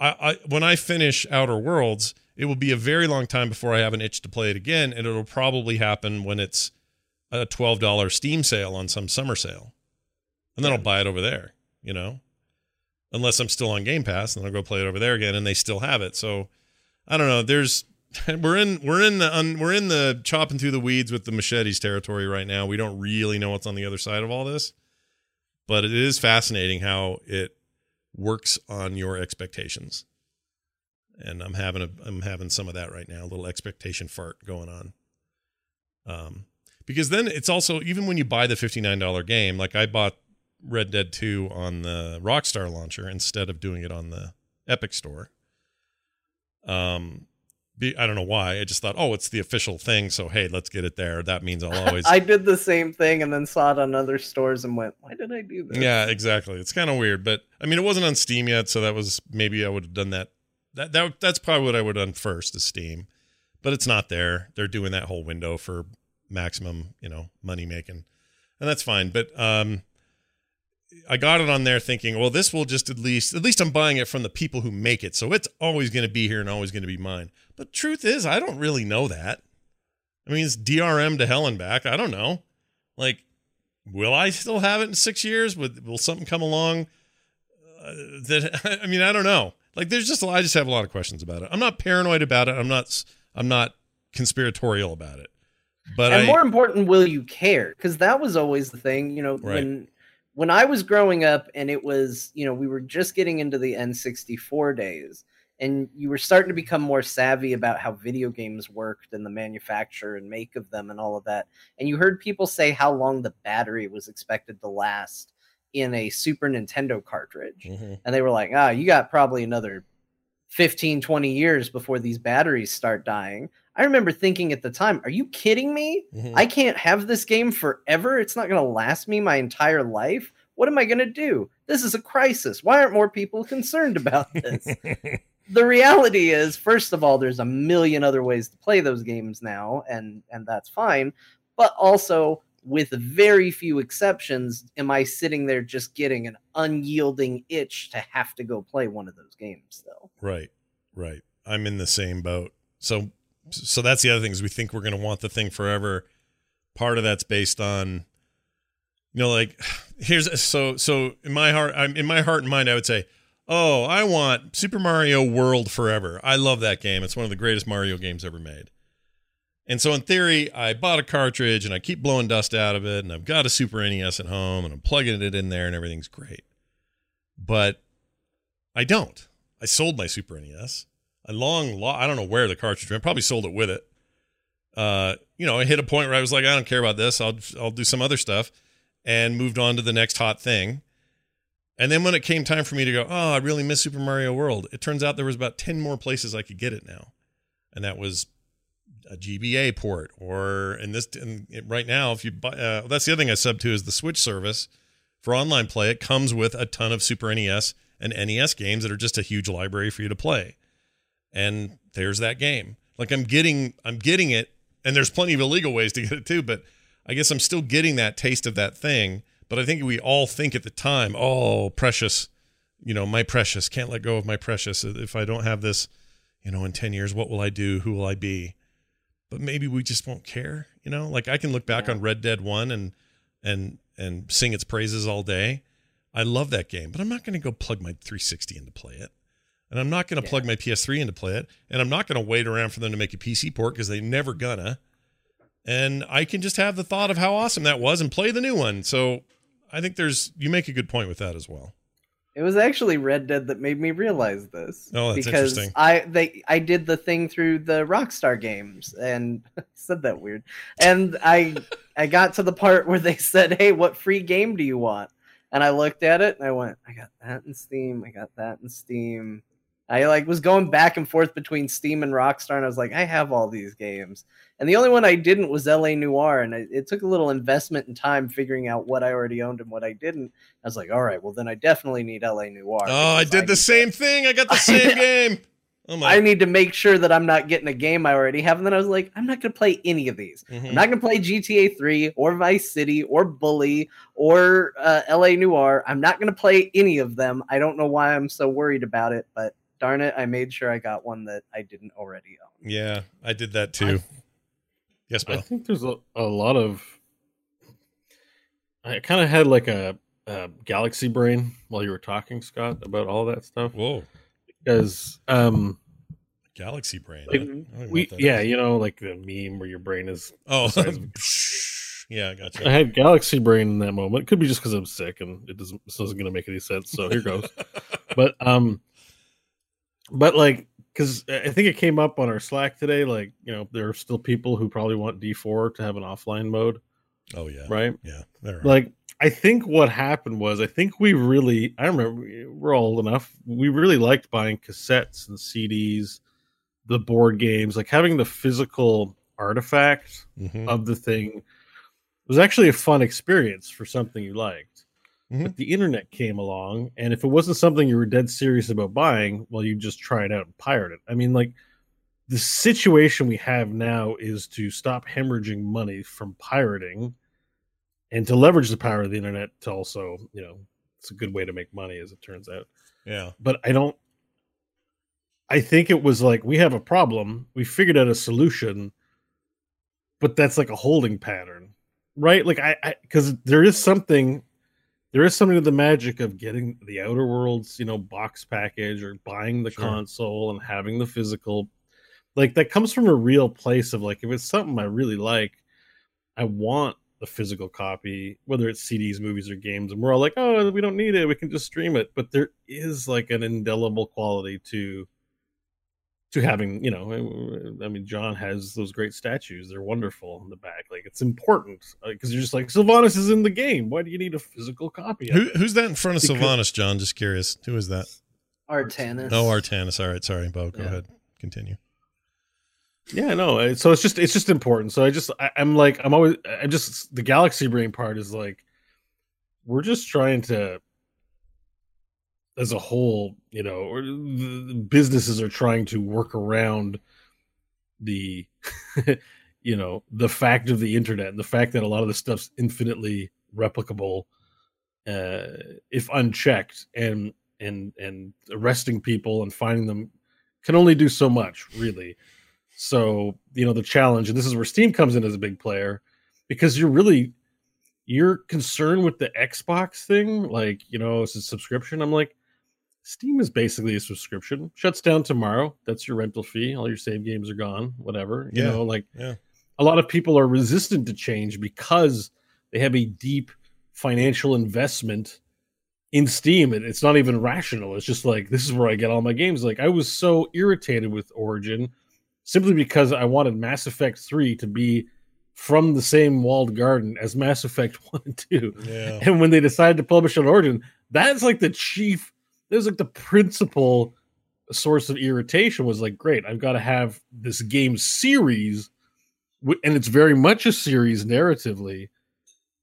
Speaker 1: I, I when I finish Outer Worlds, it will be a very long time before I have an itch to play it again, and it'll probably happen when it's a twelve dollar Steam sale on some summer sale, and then I'll buy it over there. You know, unless I'm still on Game Pass, and then I'll go play it over there again, and they still have it. So I don't know. There's we're in we're in the un, we're in the chopping through the weeds with the machetes territory right now. We don't really know what's on the other side of all this, but it is fascinating how it works on your expectations. And I'm having a I'm having some of that right now, a little expectation fart going on. Um, because then it's also even when you buy the fifty nine dollar game, like I bought Red Dead Two on the Rockstar launcher instead of doing it on the Epic Store. Um, be, I don't know why. I just thought, oh, it's the official thing, so hey, let's get it there. That means I'll always.
Speaker 2: I did the same thing and then saw it on other stores and went, "Why did I do this?"
Speaker 1: Yeah, exactly. It's kind of weird, but I mean, it wasn't on Steam yet, so that was maybe I would have done that. That that that's probably what I would have done first is Steam, but it's not there. They're doing that whole window for maximum, you know, money making, and that's fine. But um, I got it on there thinking, well, this will just at least at least I'm buying it from the people who make it, so it's always going to be here and always going to be mine. But truth is, I don't really know that. I mean, it's DRM to hell and back. I don't know. Like, will I still have it in six years? Will, will something come along uh, that I mean, I don't know. Like, there's just I just have a lot of questions about it. I'm not paranoid about it. I'm not. I'm not conspiratorial about it. But
Speaker 2: and
Speaker 1: I,
Speaker 2: more important, will you care? Because that was always the thing. You know,
Speaker 1: Right.
Speaker 2: when when I was growing up, and it was you know we were just getting into the N64 days, and you were starting to become more savvy about how video games worked and the manufacture and make of them and all of that. And you heard people say how long the battery was expected to last in a Super Nintendo cartridge.
Speaker 1: Mhm.
Speaker 2: And they were like, ah, you got probably another 15, 20 years before these batteries start dying. I remember thinking at the time, are you kidding me?
Speaker 1: Mhm.
Speaker 2: I can't have this game forever. It's not going to last me my entire life. What am I going to do? This is a crisis. Why aren't more people concerned about this? the reality is, first of all, there's a million other ways to play those games now, and and that's fine. But also, with very few exceptions, am I sitting there just getting an unyielding itch to have to go play one of those games though?
Speaker 1: Right, right. I'm in the same boat. So, so that's the other thing is we think we're going to want the thing forever. Part of that's based on, you know, like here's so so in my heart, I'm in my heart and mind, I would say, oh, I want Super Mario World forever. I love that game. It's one of the greatest Mario games ever made. And so in theory, I bought a cartridge and I keep blowing dust out of it, and I've got a Super NES at home, and I'm plugging it in there, and everything's great. But I don't. I sold my Super NES. I long, lo- I don't know where the cartridge went. Probably sold it with it. Uh, you know, I hit a point where I was like, I don't care about this. I'll I'll do some other stuff, and moved on to the next hot thing. And then when it came time for me to go, oh, I really miss Super Mario World. It turns out there was about ten more places I could get it now, and that was a GBA port or in this right now if you buy uh, that's the other thing I sub to is the Switch service for online play. It comes with a ton of Super NES and NES games that are just a huge library for you to play. And there's that game. Like I'm getting I'm getting it and there's plenty of illegal ways to get it too, but I guess I'm still getting that taste of that thing. But I think we all think at the time, oh, precious, you know, my precious, can't let go of my precious. If I don't have this, you know, in 10 years, what will I do? Who will I be? But maybe we just won't care, you know? Like I can look back
Speaker 2: Yeah.
Speaker 1: on Red Dead 1 and and and sing its praises all day. I love that game, but I'm not going to go plug my 360 in to play it. And I'm not going to
Speaker 2: Yeah.
Speaker 1: plug my PS3 in to play it. And I'm not going to wait around for them to make a PC port because they never gonna. And I can just have the thought of how awesome that was and play the new one. So I think there's you make a good point with that as well.
Speaker 2: It was actually Red Dead that made me realize this.
Speaker 1: Oh, that's
Speaker 2: because
Speaker 1: interesting.
Speaker 2: I they I did the thing through the Rockstar games and said that weird. And I I got to the part where they said, "Hey, what free game do you want?" And I looked at it and I went, "I got that in Steam. I got that in Steam." I like was going back and forth between Steam and Rockstar, and I was like, "I have all these games." And the only one I didn't was LA Noire, and it, it took a little investment and time figuring out what I already owned and what I didn't. I was like, all right, well then I definitely need LA Noire.
Speaker 1: Oh, I did the
Speaker 2: need
Speaker 1: same thing. I got the same game. Oh my.
Speaker 2: I need to make sure that I'm not getting a game I already have. And then I was like, I'm not going to play any of these.
Speaker 1: Mhm.
Speaker 2: I'm not going to play GTA 3 or Vice City or Bully or uh, LA Noire. I'm not going to play any of them. I don't know why I'm so worried about it, but darn it, I made sure I got one that I didn't already own.
Speaker 1: Yeah, I did that too. yes,
Speaker 3: I think there's a, a lot of. I kind of had like a, a galaxy brain while you were talking, Scott, about all that stuff.
Speaker 1: Whoa,
Speaker 3: Because, um,
Speaker 1: Galaxy Brain.
Speaker 3: Like,
Speaker 1: I don't even know
Speaker 3: we yeah,
Speaker 1: is.
Speaker 3: you know, like the meme where your brain is.
Speaker 1: Oh,
Speaker 3: the size of-
Speaker 1: yeah, I gotcha.
Speaker 3: I had galaxy brain in that moment. Could be just because I'm sick and it doesn't. This isn't going to make any sense. So here goes. but um, but like because I think it came up on our Slack today. Like, you know, there are still people who probably want D4 to have an offline mode,
Speaker 1: Oh yeah.
Speaker 3: right?
Speaker 1: Yeah. There.
Speaker 3: Like, I think what happened was, I think we really, I remember we're old enough. We really liked buying cassettes and CDs, the board games, like having the physical artifact
Speaker 1: Mhm.
Speaker 3: of the thing was actually a fun experience for something you liked.
Speaker 1: Mhm.
Speaker 3: But the internet came along, and if it wasn't something you were dead serious about buying, well, you just try it out and pirate it. I mean, like the situation we have now is to stop hemorrhaging money from pirating and to leverage the power of the internet to also, you know, it's a good way to make money, as it turns out
Speaker 1: yeah.
Speaker 3: but I don't. I think it was like we have a problem. We figured out a solution, but that's like a holding pattern, right? Like I, because there is something, there is something to the magic of getting the Outer Worlds, you know, box package or buying the
Speaker 1: Sure.
Speaker 3: console and having the physical. Like that comes from a real place of like if it's something I really like, I want the physical copy, whether it's CDs, movies, or games. And we're all like, oh, we don't need it. We can just stream it. But there is like an indelible quality to to having, you know, I mean, John has those great statues. They're wonderful in the back. Like it's important uh, because you're just like Sylvanas is in the game. Why do you need a physical copy? of
Speaker 1: Who, who's that in front of
Speaker 3: Because-
Speaker 1: Sylvanas, John? Just curious. Who is that?
Speaker 2: Artanis.
Speaker 1: Oh, Artanis. All right. Sorry, Bo. Go
Speaker 3: Yeah.
Speaker 1: ahead. Continue.
Speaker 3: Yeah, no. it- So it's just it's just important. So I just I, I'm like I'm always I just the galaxy brain part is like we're just trying to as a whole, you know, businesses are trying to work around the you know the fact of the internet and the fact that a lot of the stuff's infinitely replicable uh if unchecked and and and arresting people and finding them can only do so much really so, you know, the challenge, and this is where Steam comes in as a big player, because you're really you're concerned with the Xbox thing, like, you know, it's a subscription. I'm like, Steam is basically a subscription. Shuts down tomorrow. That's your rental fee. All your save games are gone, whatever. You
Speaker 1: Yeah.
Speaker 3: know, like
Speaker 1: Yeah.
Speaker 3: a lot of people are resistant to change because they have a deep financial investment in Steam. And it's not even rational. It's just like this is where I get all my games. Like I was so irritated with Origin simply because I wanted Mass Effect 3 to be from the same walled garden as Mass Effect 1 and 2.
Speaker 1: Yeah.
Speaker 3: And when they decided to publish on Origin, that's like the chief, there's like the principal source of irritation was like, great, I've got to have this game series, and it's very much a series narratively.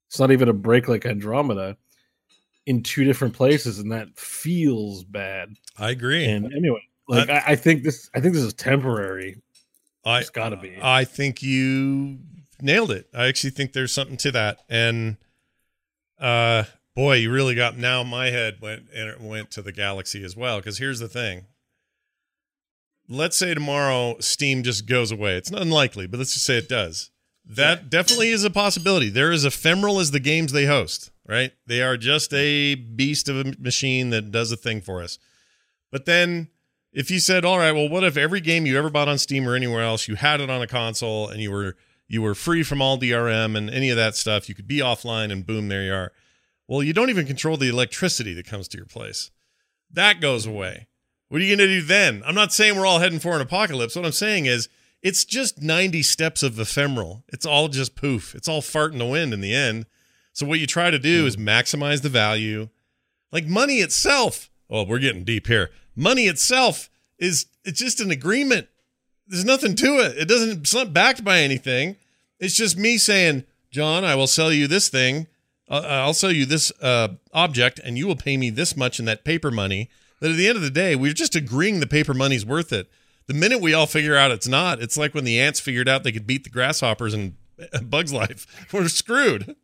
Speaker 3: It's not even a break like Andromeda in two different places, and that feels bad.
Speaker 1: I agree.
Speaker 3: And anyway, like I, I think this, I think this is temporary.
Speaker 1: I
Speaker 3: It's got to be.
Speaker 1: I think you nailed it. I actually think there's something to that. And uh boy, you really got now my head went and it went to the galaxy as well because here's the thing. Let's say tomorrow Steam just goes away. It's not unlikely, but let's just say it does. That definitely is a possibility. They're as ephemeral as the games they host, right? They are just a beast of a machine that does a thing for us. But then if you said, "All right, well, what if every game you ever bought on Steam or anywhere else, you had it on a console and you were you were free from all DRM and any of that stuff, you could be offline and boom, there you are." Well, you don't even control the electricity that comes to your place. That goes away. What are you going to do then? I'm not saying we're all heading for an apocalypse. What I'm saying is it's just 90 steps of ephemeral. It's all just poof. It's all fart in the wind in the end. So what you try to do hmm. is maximize the value. Like money itself. Oh, we're getting deep here. Money itself is it's just an agreement. There's nothing to it. It doesn't it's not backed by anything. It's just me saying, "John, I will sell you this thing. Uh, I'll sell you this uh, object and you will pay me this much in that paper money." But at the end of the day, we're just agreeing the paper money's worth it. The minute we all figure out it's not, it's like when the ants figured out they could beat the grasshoppers in Bug's Life. We're screwed.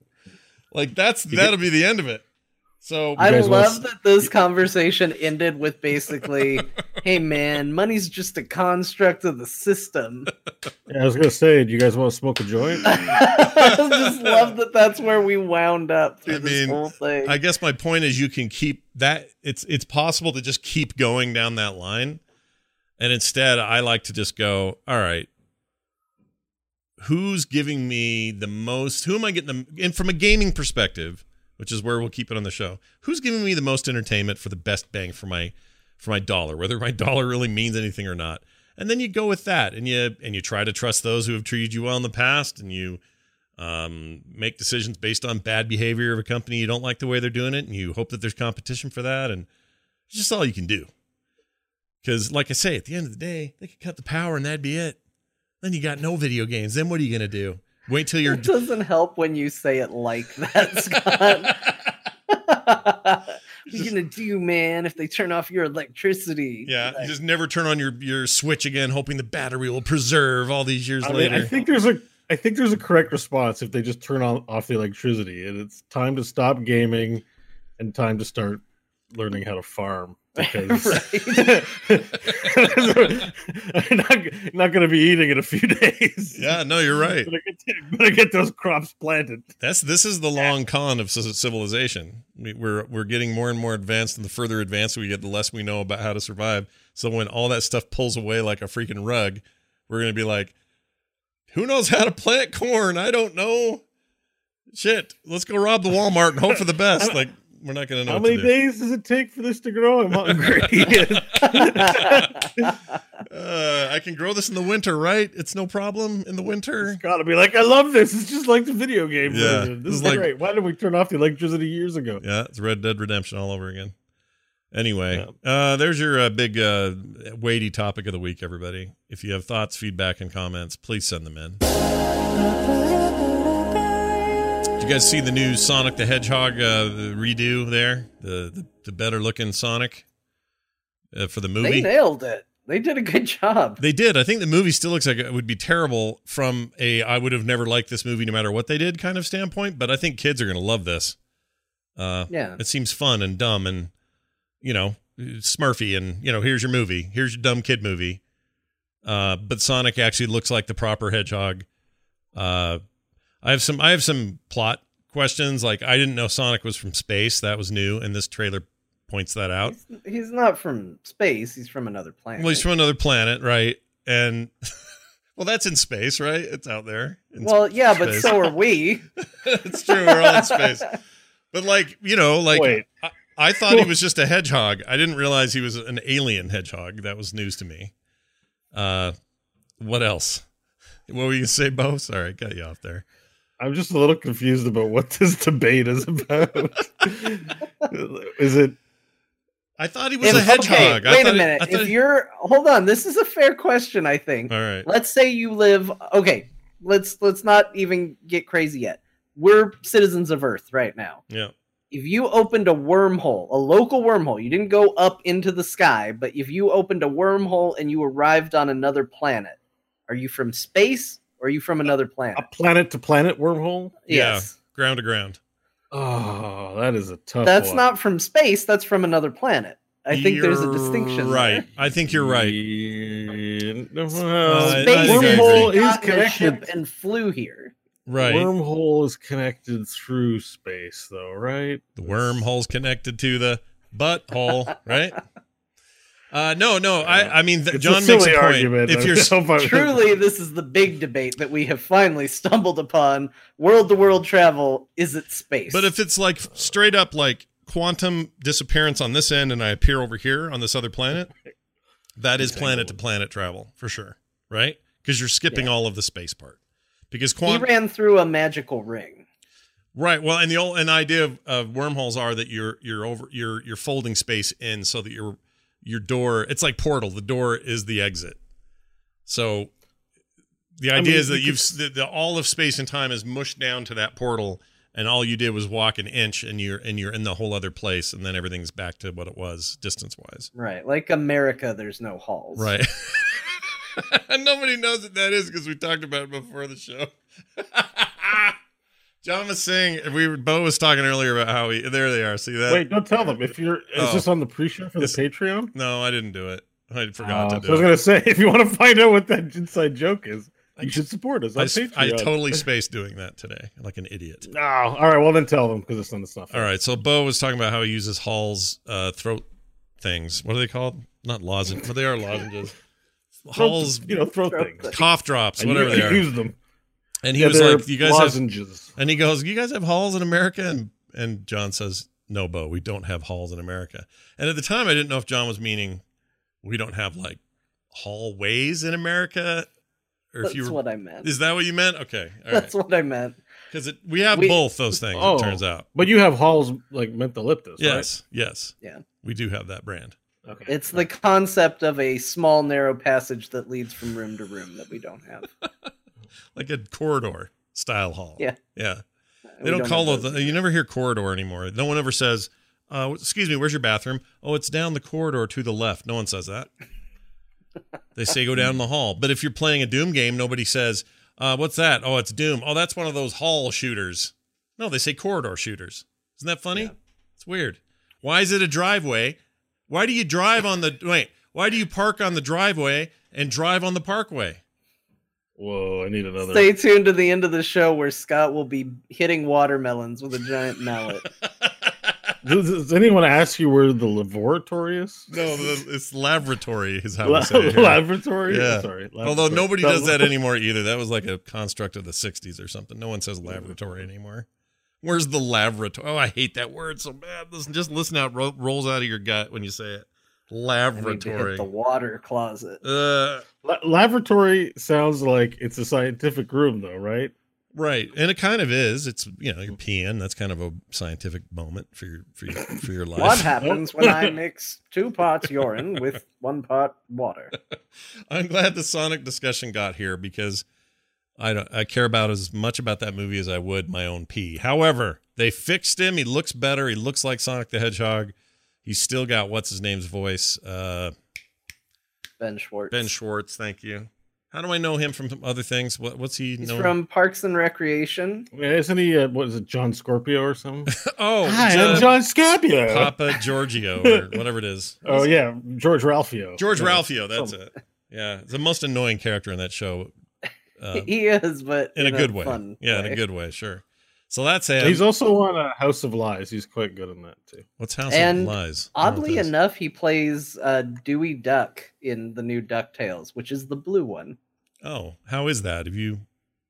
Speaker 1: Like that's that'll be the end of it. So
Speaker 2: I
Speaker 3: guys wanna
Speaker 2: love that this conversation ended with basically, "Hey man, money's just a construct of the system."
Speaker 3: Yeah, I was gonna say, do you guys want to smoke a joint?
Speaker 2: I just love that that's where we wound up through
Speaker 1: I
Speaker 2: this
Speaker 1: mean,
Speaker 2: whole thing.
Speaker 1: I guess my point is you can keep that it's it's possible to just keep going down that line. And instead I like to just go, all right, who's giving me the most who am I getting the and from a gaming perspective, which is where we'll keep it on the show. Who's giving me the most entertainment for the best bang for my for my dollar, whether my dollar really means anything or not. And then you go with that, and you and you try to trust those who have treated you well in the past, and you um, make decisions based on bad behavior of a company you don't like the way they're doing it, and you hope that there's competition for that, and it's just all you can do. Because, like I say, at the end of the day, they could cut the power, and that'd be it. Then you got no video games. Then what are you gonna do? Wait till you're
Speaker 2: It doesn't help when you say it like that, Scott. what are you gonna do, man, if they turn off your electricity?
Speaker 1: Yeah, you
Speaker 2: Like,
Speaker 1: just never turn on your your switch again, hoping the battery will preserve all these years
Speaker 3: I mean,
Speaker 1: later.
Speaker 3: I think there's a I think there's a correct response if they just turn on off the electricity and it's time to stop gaming and time to start learning how to farm because. I'm not, not going to be eating in a few days.
Speaker 1: yeah, no, you're right.
Speaker 3: Gonna get, gonna get those crops planted.
Speaker 1: That's this is the long con of civilization. We- We're we're getting more and more advanced, and the further advanced we get, the less we know about how to survive. So when all that stuff pulls away like a freaking rug, we're gonna be like, "Who knows how to plant corn? I don't know." Shit, let's go rob the Walmart and hope for the best. Like we're not gonna know.
Speaker 3: How many
Speaker 1: do.
Speaker 3: days does it take for this to grow? I'm hungry.
Speaker 1: Uh, I can grow this in the winter, right? It's no problem in the winter.
Speaker 3: it's got to be like, I love this. It's just like the video game
Speaker 1: Yeah,
Speaker 3: version. This is
Speaker 1: like-
Speaker 3: great. Why did we turn off the electricity years ago?
Speaker 1: Yeah, it's Red Dead Redemption all over again. Anyway, uh, there's your uh, big uh, weighty topic of the week, everybody. If you have thoughts, feedback, and comments, please send them in. You guys see the new Sonic the Hedgehog uh, the redo there? The the, the better looking Sonic uh, for the movie.
Speaker 2: they nailed it. They did a good job.
Speaker 1: They did. I think the movie still looks like it would be terrible from a I would have never liked this movie no matter what they did kind of standpoint, but I think kids are going to love this. Uh,
Speaker 2: Yeah.
Speaker 1: it seems fun and dumb and you know Smurfy and you know here's your movie, here's your dumb kid movie. Uh, but Sonic actually looks like the proper hedgehog. Uh, I have some I have some plot questions. Like I didn't know Sonic was from space. That was new, and this trailer points that out.
Speaker 2: He's, he's not from space. He's from another planet.
Speaker 1: Well, he's from another planet, right? And well, that's in space, right? It's out there. in
Speaker 2: well, yeah, but
Speaker 1: space.
Speaker 2: so are we.
Speaker 1: it's true. We're all in space. But like, you know, like
Speaker 3: Wait.
Speaker 1: I, I thought he was just a hedgehog. I didn't realize he was an alien hedgehog. That was news to me. Uh, what else? What were you gonna say, Bo? Sorry, I got you off there.
Speaker 3: I'm just a little confused about what this debate is about. is it
Speaker 1: I thought he was
Speaker 2: If-
Speaker 1: a hedgehog.
Speaker 2: Okay, wait a
Speaker 1: thought he-
Speaker 2: minute.
Speaker 1: I
Speaker 2: if
Speaker 1: he-
Speaker 2: you're hold on, this is a fair question. I think.
Speaker 1: all right,
Speaker 2: Let's say you live. Okay, let's let's not even get crazy yet. We're citizens of Earth right now.
Speaker 1: yeah,
Speaker 2: If you opened a wormhole, a local wormhole, you didn't go up into the sky, but if you opened a wormhole and you arrived on another planet, are you from space or are you from another planet?
Speaker 3: a planet to planet wormhole?
Speaker 1: yeah.
Speaker 2: yes.
Speaker 1: ground to ground.
Speaker 3: Oh, that is a tough.
Speaker 2: That's
Speaker 3: one.
Speaker 2: not from space, that's from another planet. I think there's a distinction.
Speaker 1: Right.
Speaker 2: there.
Speaker 1: I think you're right.
Speaker 3: Yeah, well,
Speaker 1: I- I
Speaker 2: Space
Speaker 1: think
Speaker 3: wormhole is
Speaker 2: got in a ship
Speaker 3: connected.
Speaker 2: and flew here.
Speaker 1: Right.
Speaker 3: Wormhole is connected through space, though, right?
Speaker 1: The wormhole's connected to the butthole, right? Uh, no, no. I, I mean, th-
Speaker 3: It's
Speaker 1: John
Speaker 3: a
Speaker 1: makes a point.
Speaker 3: argument.
Speaker 1: If you're,
Speaker 3: don't know if I-
Speaker 2: Truly, this is the big debate that we have finally stumbled upon. World to world travel is it space?
Speaker 1: but if it's like straight up like quantum disappearance on this end, and I appear over here on this other planet, that is planet to planet travel for sure, right? Because you're skipping
Speaker 2: Yeah.
Speaker 1: all of the space part. Because
Speaker 2: he
Speaker 1: quantum,
Speaker 2: ran through a magical ring.
Speaker 1: right? Well, and the old and the idea of, of wormholes are that you're you're over you're you're folding space in so that your your door it's like portal. The door is the exit. So the
Speaker 3: I
Speaker 1: idea
Speaker 3: mean,
Speaker 1: is that
Speaker 3: you
Speaker 1: you've the, the all of space and time is mushed down to that portal, and all you did was walk an inch, and you're and you're in the whole other place, and then everything's back to what it was distance wise.
Speaker 2: Right. Like America, there's no halls.
Speaker 1: Right. And nobody knows what that is because we talked about it before the show. John was saying we were, Bo was talking earlier about how he there they are. See that?
Speaker 3: Wait, don't tell them. If you're, is
Speaker 1: Oh.
Speaker 3: this on the pre-show for the Patreon?
Speaker 1: No, I didn't do it. I forgot
Speaker 3: Oh,
Speaker 1: to
Speaker 3: so I was
Speaker 1: it.
Speaker 3: gonna say, if you want to find out what that inside joke is, you should support us
Speaker 1: I,
Speaker 3: on
Speaker 1: s-
Speaker 3: Patreon.
Speaker 1: I totally spaced doing that today, like an idiot.
Speaker 3: No, all right. Well, then tell them because it's on the stuff.
Speaker 1: All right, so Bo was talking about how he uses Hall's uh, throat things. What are they called? Not lozenges, but they are lozenges. Hall's
Speaker 3: you know,
Speaker 2: throat,
Speaker 3: things.
Speaker 1: cough drops,
Speaker 3: And
Speaker 1: whatever they are.
Speaker 3: use them.
Speaker 1: And he
Speaker 3: Yeah,
Speaker 1: was like, "You guys have," and he goes, "You guys have Halls in America?" And and John says, no, Bo, we don't have halls in America. And at the time, I didn't know if John was meaning we don't have like hallways in America, or
Speaker 2: That's
Speaker 1: if you were.
Speaker 2: what I meant.
Speaker 1: Is that what you meant? Okay, all right.
Speaker 2: That's what I meant.
Speaker 1: Because we have
Speaker 2: We-
Speaker 1: both those things.
Speaker 3: Oh.
Speaker 1: It turns out.
Speaker 3: But you have halls like Mentholyptus,
Speaker 1: Yes, yes,
Speaker 2: Yeah.
Speaker 1: We do have that brand.
Speaker 3: Okay.
Speaker 2: It's the concept of a small, narrow passage that leads from room to room that we don't have.
Speaker 1: like a corridor style hall.
Speaker 2: Yeah.
Speaker 1: yeah. They don't, call it.
Speaker 2: those
Speaker 1: The, you never hear corridor anymore. No one ever says, uh, "Excuse me, where's your bathroom?" Oh, it's down the corridor to the left. No one says that. They say go down the hall. But if you're playing a Doom game, nobody says, uh, "What's that?" Oh, it's Doom. Oh, that's one of those hall shooters. No, they say corridor shooters. Isn't that funny?
Speaker 2: Yeah.
Speaker 1: It's weird. Why is it a driveway? Why do you drive on the wait? Why do you park on the driveway and drive on the parkway?
Speaker 3: Whoa, I need another.
Speaker 2: Stay tuned to the end of the show where Scott will be hitting watermelons with a giant mallet.
Speaker 3: Does, does anyone ask you where the laboratory is?
Speaker 1: No, it's laboratory is how
Speaker 3: La-
Speaker 1: we say it. here.
Speaker 3: laboratory.
Speaker 1: Yeah.
Speaker 3: Sorry.
Speaker 1: Although
Speaker 3: laboratory.
Speaker 1: nobody does that anymore either. That was like a construct of the '60s or something. No one says laboratory anymore. Where's the laboratory? Oh, I hate that word so bad. Listen, just listen how it ro- rolls out of your gut when you say it.
Speaker 2: I need to
Speaker 1: Laboratory.
Speaker 2: the water closet.
Speaker 1: Uh,
Speaker 3: La- laboratory sounds like it's a scientific room, though, right?
Speaker 1: right, and it kind of is. It's you know you're peeing. That's kind of a scientific moment for your for your for your life.
Speaker 2: What happens when I mix two parts urine with one part water?
Speaker 1: I'm glad the Sonic discussion got here because I don't I care about as much about that movie as I would my own pee. However, they fixed him. He looks better. He looks like Sonic the Hedgehog. He's still got what's his name's voice. Uh,
Speaker 2: Ben Schwartz.
Speaker 1: ben Schwartz. Thank you. How do I know him from some other things? What, what's he
Speaker 2: He's
Speaker 1: known?
Speaker 2: from Parks and Recreation.
Speaker 3: Yeah, Isn't he? Uh, what is it, John Scorpio or something?
Speaker 1: oh,
Speaker 3: Hi,
Speaker 1: Jo-
Speaker 3: I'm John Scorpio.
Speaker 1: Papa Giorgio or whatever it is.
Speaker 3: Oh yeah, George Ralphio.
Speaker 1: George
Speaker 3: Yeah.
Speaker 1: Ralphio. That's
Speaker 3: Some-
Speaker 1: it. Yeah, the most annoying character in that show. Uh,
Speaker 2: he is, but
Speaker 1: in a good way.
Speaker 2: fun
Speaker 1: Yeah, in a good way. Sure. So that's him.
Speaker 3: He's also on uh, House of Lies. He's quite good in that too.
Speaker 1: What's House
Speaker 2: And
Speaker 1: of Lies? I don't know what
Speaker 2: Oddly enough, he plays uh, Dewey Duck in the new Ducktales, which is the blue one.
Speaker 1: Oh, how is that? Have you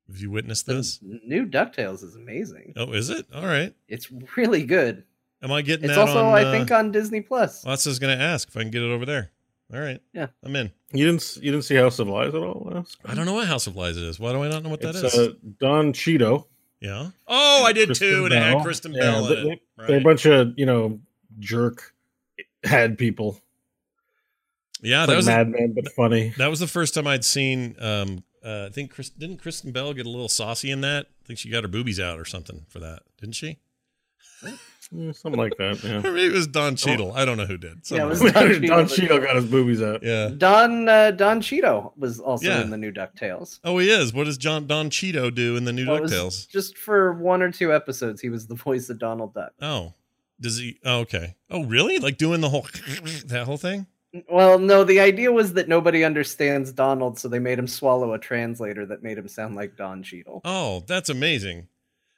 Speaker 1: have you witnessed
Speaker 2: The
Speaker 1: this?
Speaker 2: new Ducktales is amazing.
Speaker 1: Oh, is it? All right.
Speaker 2: It's really good.
Speaker 1: Am I getting
Speaker 2: It's
Speaker 1: that
Speaker 2: also,
Speaker 1: on,
Speaker 2: I
Speaker 1: uh,
Speaker 2: think, on Disney Plus.
Speaker 1: well, that's what I was going to ask if I can get it over there. All right.
Speaker 2: Yeah.
Speaker 1: I'm in.
Speaker 3: You didn't. You didn't see House of Lies at all? Wes?
Speaker 1: I don't know what House of Lies is. Why do I not know what that
Speaker 3: It's
Speaker 1: is?
Speaker 3: uh, Don Cheeto.
Speaker 1: Yeah. Oh, I did
Speaker 3: Kristen
Speaker 1: too, and it had Kristen
Speaker 3: Yeah,
Speaker 1: Bell
Speaker 3: they-
Speaker 1: in it.
Speaker 3: They're a bunch of you know jerk had people.
Speaker 1: Yeah,
Speaker 3: It's
Speaker 1: that
Speaker 3: like
Speaker 1: was
Speaker 3: Mad Men, but funny.
Speaker 1: that was the first time I'd seen. Um, uh, I think Chris, didn't Kristen Bell get a little saucy in that? I think she got her boobies out or something for that, didn't she?
Speaker 3: Yeah, something like that. Yeah.
Speaker 1: maybe it was Don Cheadle. I don't know who did.
Speaker 2: Yeah, it was
Speaker 1: Someone.
Speaker 2: Don
Speaker 3: Don
Speaker 2: Cheadle.
Speaker 3: Cheeto got his boobies out.
Speaker 1: yeah.
Speaker 2: Don uh, Don Cheeto was also
Speaker 1: Yeah.
Speaker 2: in the new Ducktales.
Speaker 1: Oh, he is. What does John Don Cheeto do in the new
Speaker 2: Well,
Speaker 1: Ducktales?
Speaker 2: Just for one or two episodes, he was the voice of Donald Duck.
Speaker 1: Oh, does he? Oh, okay. Oh, really? Like doing the whole that whole thing?
Speaker 2: Well, no, the idea was that nobody understands Donald, so they made him swallow a translator that made him sound like Don Cheadle.
Speaker 1: Oh, that's amazing.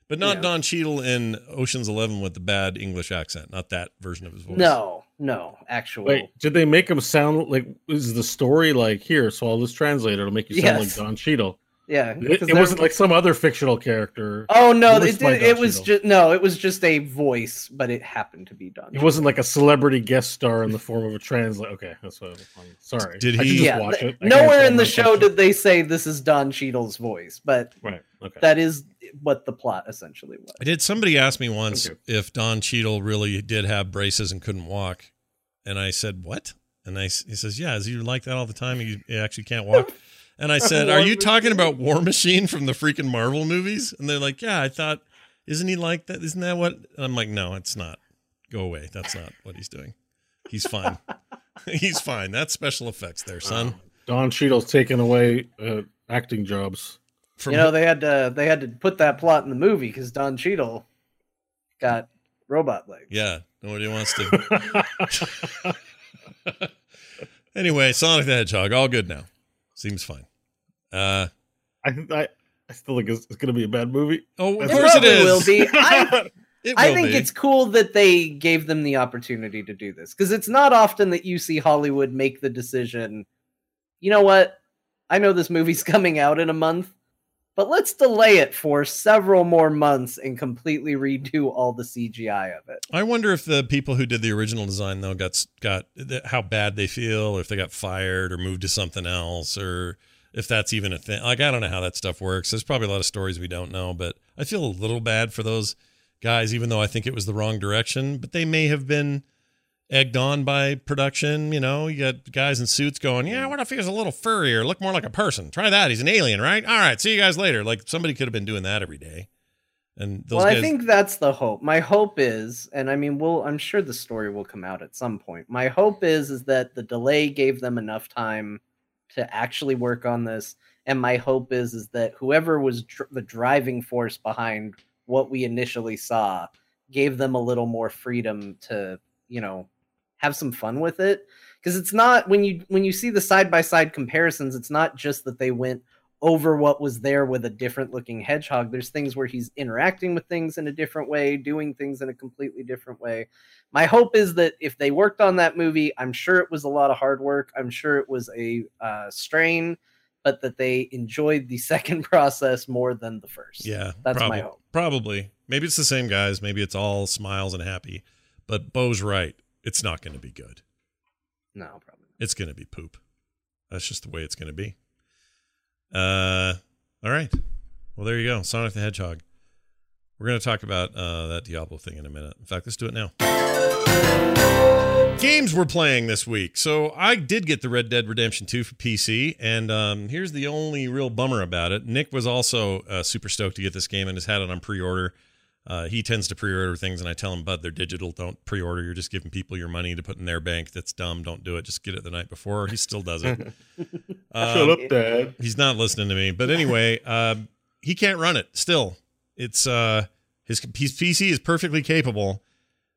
Speaker 1: But not
Speaker 2: Yeah.
Speaker 1: Don Cheadle in Ocean's Eleven with the bad English accent. Not that version of his voice.
Speaker 2: No, no, actual.
Speaker 3: Wait, did they make him sound like? Is the story like here? Swallow this translator. It'll make you sound
Speaker 2: Yes.
Speaker 3: like Don Cheadle.
Speaker 2: Yeah,
Speaker 3: It, it wasn't like some other fictional character.
Speaker 2: Oh no,
Speaker 3: voiced
Speaker 2: it did. It was just no. It was just a voice, but it happened to be Don.
Speaker 3: It wasn't like a celebrity guest star in the form of a translator. Okay, that's what I'm sorry.
Speaker 1: Did
Speaker 3: I
Speaker 1: he-
Speaker 3: just
Speaker 2: yeah,
Speaker 3: watch it. I
Speaker 2: nowhere in the show
Speaker 3: my
Speaker 2: did they say this is Don Cheadle's voice, but.
Speaker 3: Right. Okay.
Speaker 2: that is what the plot essentially was.
Speaker 1: I did. Somebody ask me once if Don Cheadle really did have braces and couldn't walk, and I said, "What?" And I, s- he says, "Yeah, is he like that all the time? He, he actually can't walk." And I said, "Are you talking about War Machine from the freaking Marvel movies?" And they're like, "Yeah, I thought, isn't he like that? Isn't that what?" And I'm like, "No, it's not. Go away. That's not what he's doing. He's fine. he's fine. That's special effects, there, son."
Speaker 3: Don Cheadle's taking away uh, acting jobs.
Speaker 1: From
Speaker 2: you know, they had to they had to put that plot in the movie because Don Cheadle got robot legs.
Speaker 1: yeah, nobody wants to. anyway, Sonic the Hedgehog, all good now. Seems fine. Uh,
Speaker 3: I, I, I still think it's, it's going to be a bad movie.
Speaker 1: oh, of
Speaker 3: It
Speaker 1: course it
Speaker 2: probably will be. I-
Speaker 1: It
Speaker 2: I think
Speaker 1: be.
Speaker 2: it's cool that they gave them the opportunity to do this because it's not often that you see Hollywood make the decision. You know what? I know this movie's coming out in a month. But let's delay it for several more months and completely redo all the CGI of it.
Speaker 1: I wonder if the people who did the original design though got got how bad they feel, or if they got fired or moved to something else, or if that's even a thing. Like I don't know how that stuff works. There's probably a lot of stories we don't know, but I feel a little bad for those guys, even though I think it was the wrong direction. But they may have been egged on by production. You know, you got guys in suits going, "Yeah, what if he was a little furrier, look more like a person? Try that. He's an alien, right? All right, see you guys later." Like somebody could have been doing that every day. And those
Speaker 2: well,
Speaker 1: guys,
Speaker 2: I think that's the hope. My hope is, and I mean, we'll, I'm sure the story will come out at some point. My hope is, is that the delay gave them enough time to actually work on this. And my hope is, is that whoever was dr- the driving force behind what we initially saw gave them a little more freedom to, you know, have some fun with it because it's not when you when you see the side by side comparisons it's not just that they went over what was there with a different looking hedgehog there's things where he's interacting with things in a different way doing things in a completely different way my hope is that if they worked on that movie i'm sure it was a lot of hard work i'm sure it was a uh, strain but that they enjoyed the second process more than the first
Speaker 1: yeah,
Speaker 2: that's
Speaker 1: prob-
Speaker 2: my hope
Speaker 1: Probably. Maybe it's the same guys. Maybe it's all smiles and happy. But Bo's right. It's not going to be good.
Speaker 2: no probably not.
Speaker 1: It's going to be poop. That's just the way it's going to be. Uh, all right. Well, there you go. Sonic the Hedgehog. We're going to talk about uh, that Diablo thing in a minute. In fact, let's do it now. Games we're playing this week. So I did get the Red Dead Redemption 2 for PC, and um, here's the only real bummer about it. Nick was also uh, super stoked to get this game and has had it on pre-order. Uh, he tends to pre-order things, and I tell him, "Bud, they're digital. Don't pre-order. You're just giving people your money to put in their bank. That's dumb. Don't do it. Just get it the night before." He still does it.
Speaker 3: Shut
Speaker 1: Um,
Speaker 3: up, Dad.
Speaker 1: He's not listening to me. But anyway, uh, he can't run it still. It's uh, his, his PC is perfectly capable,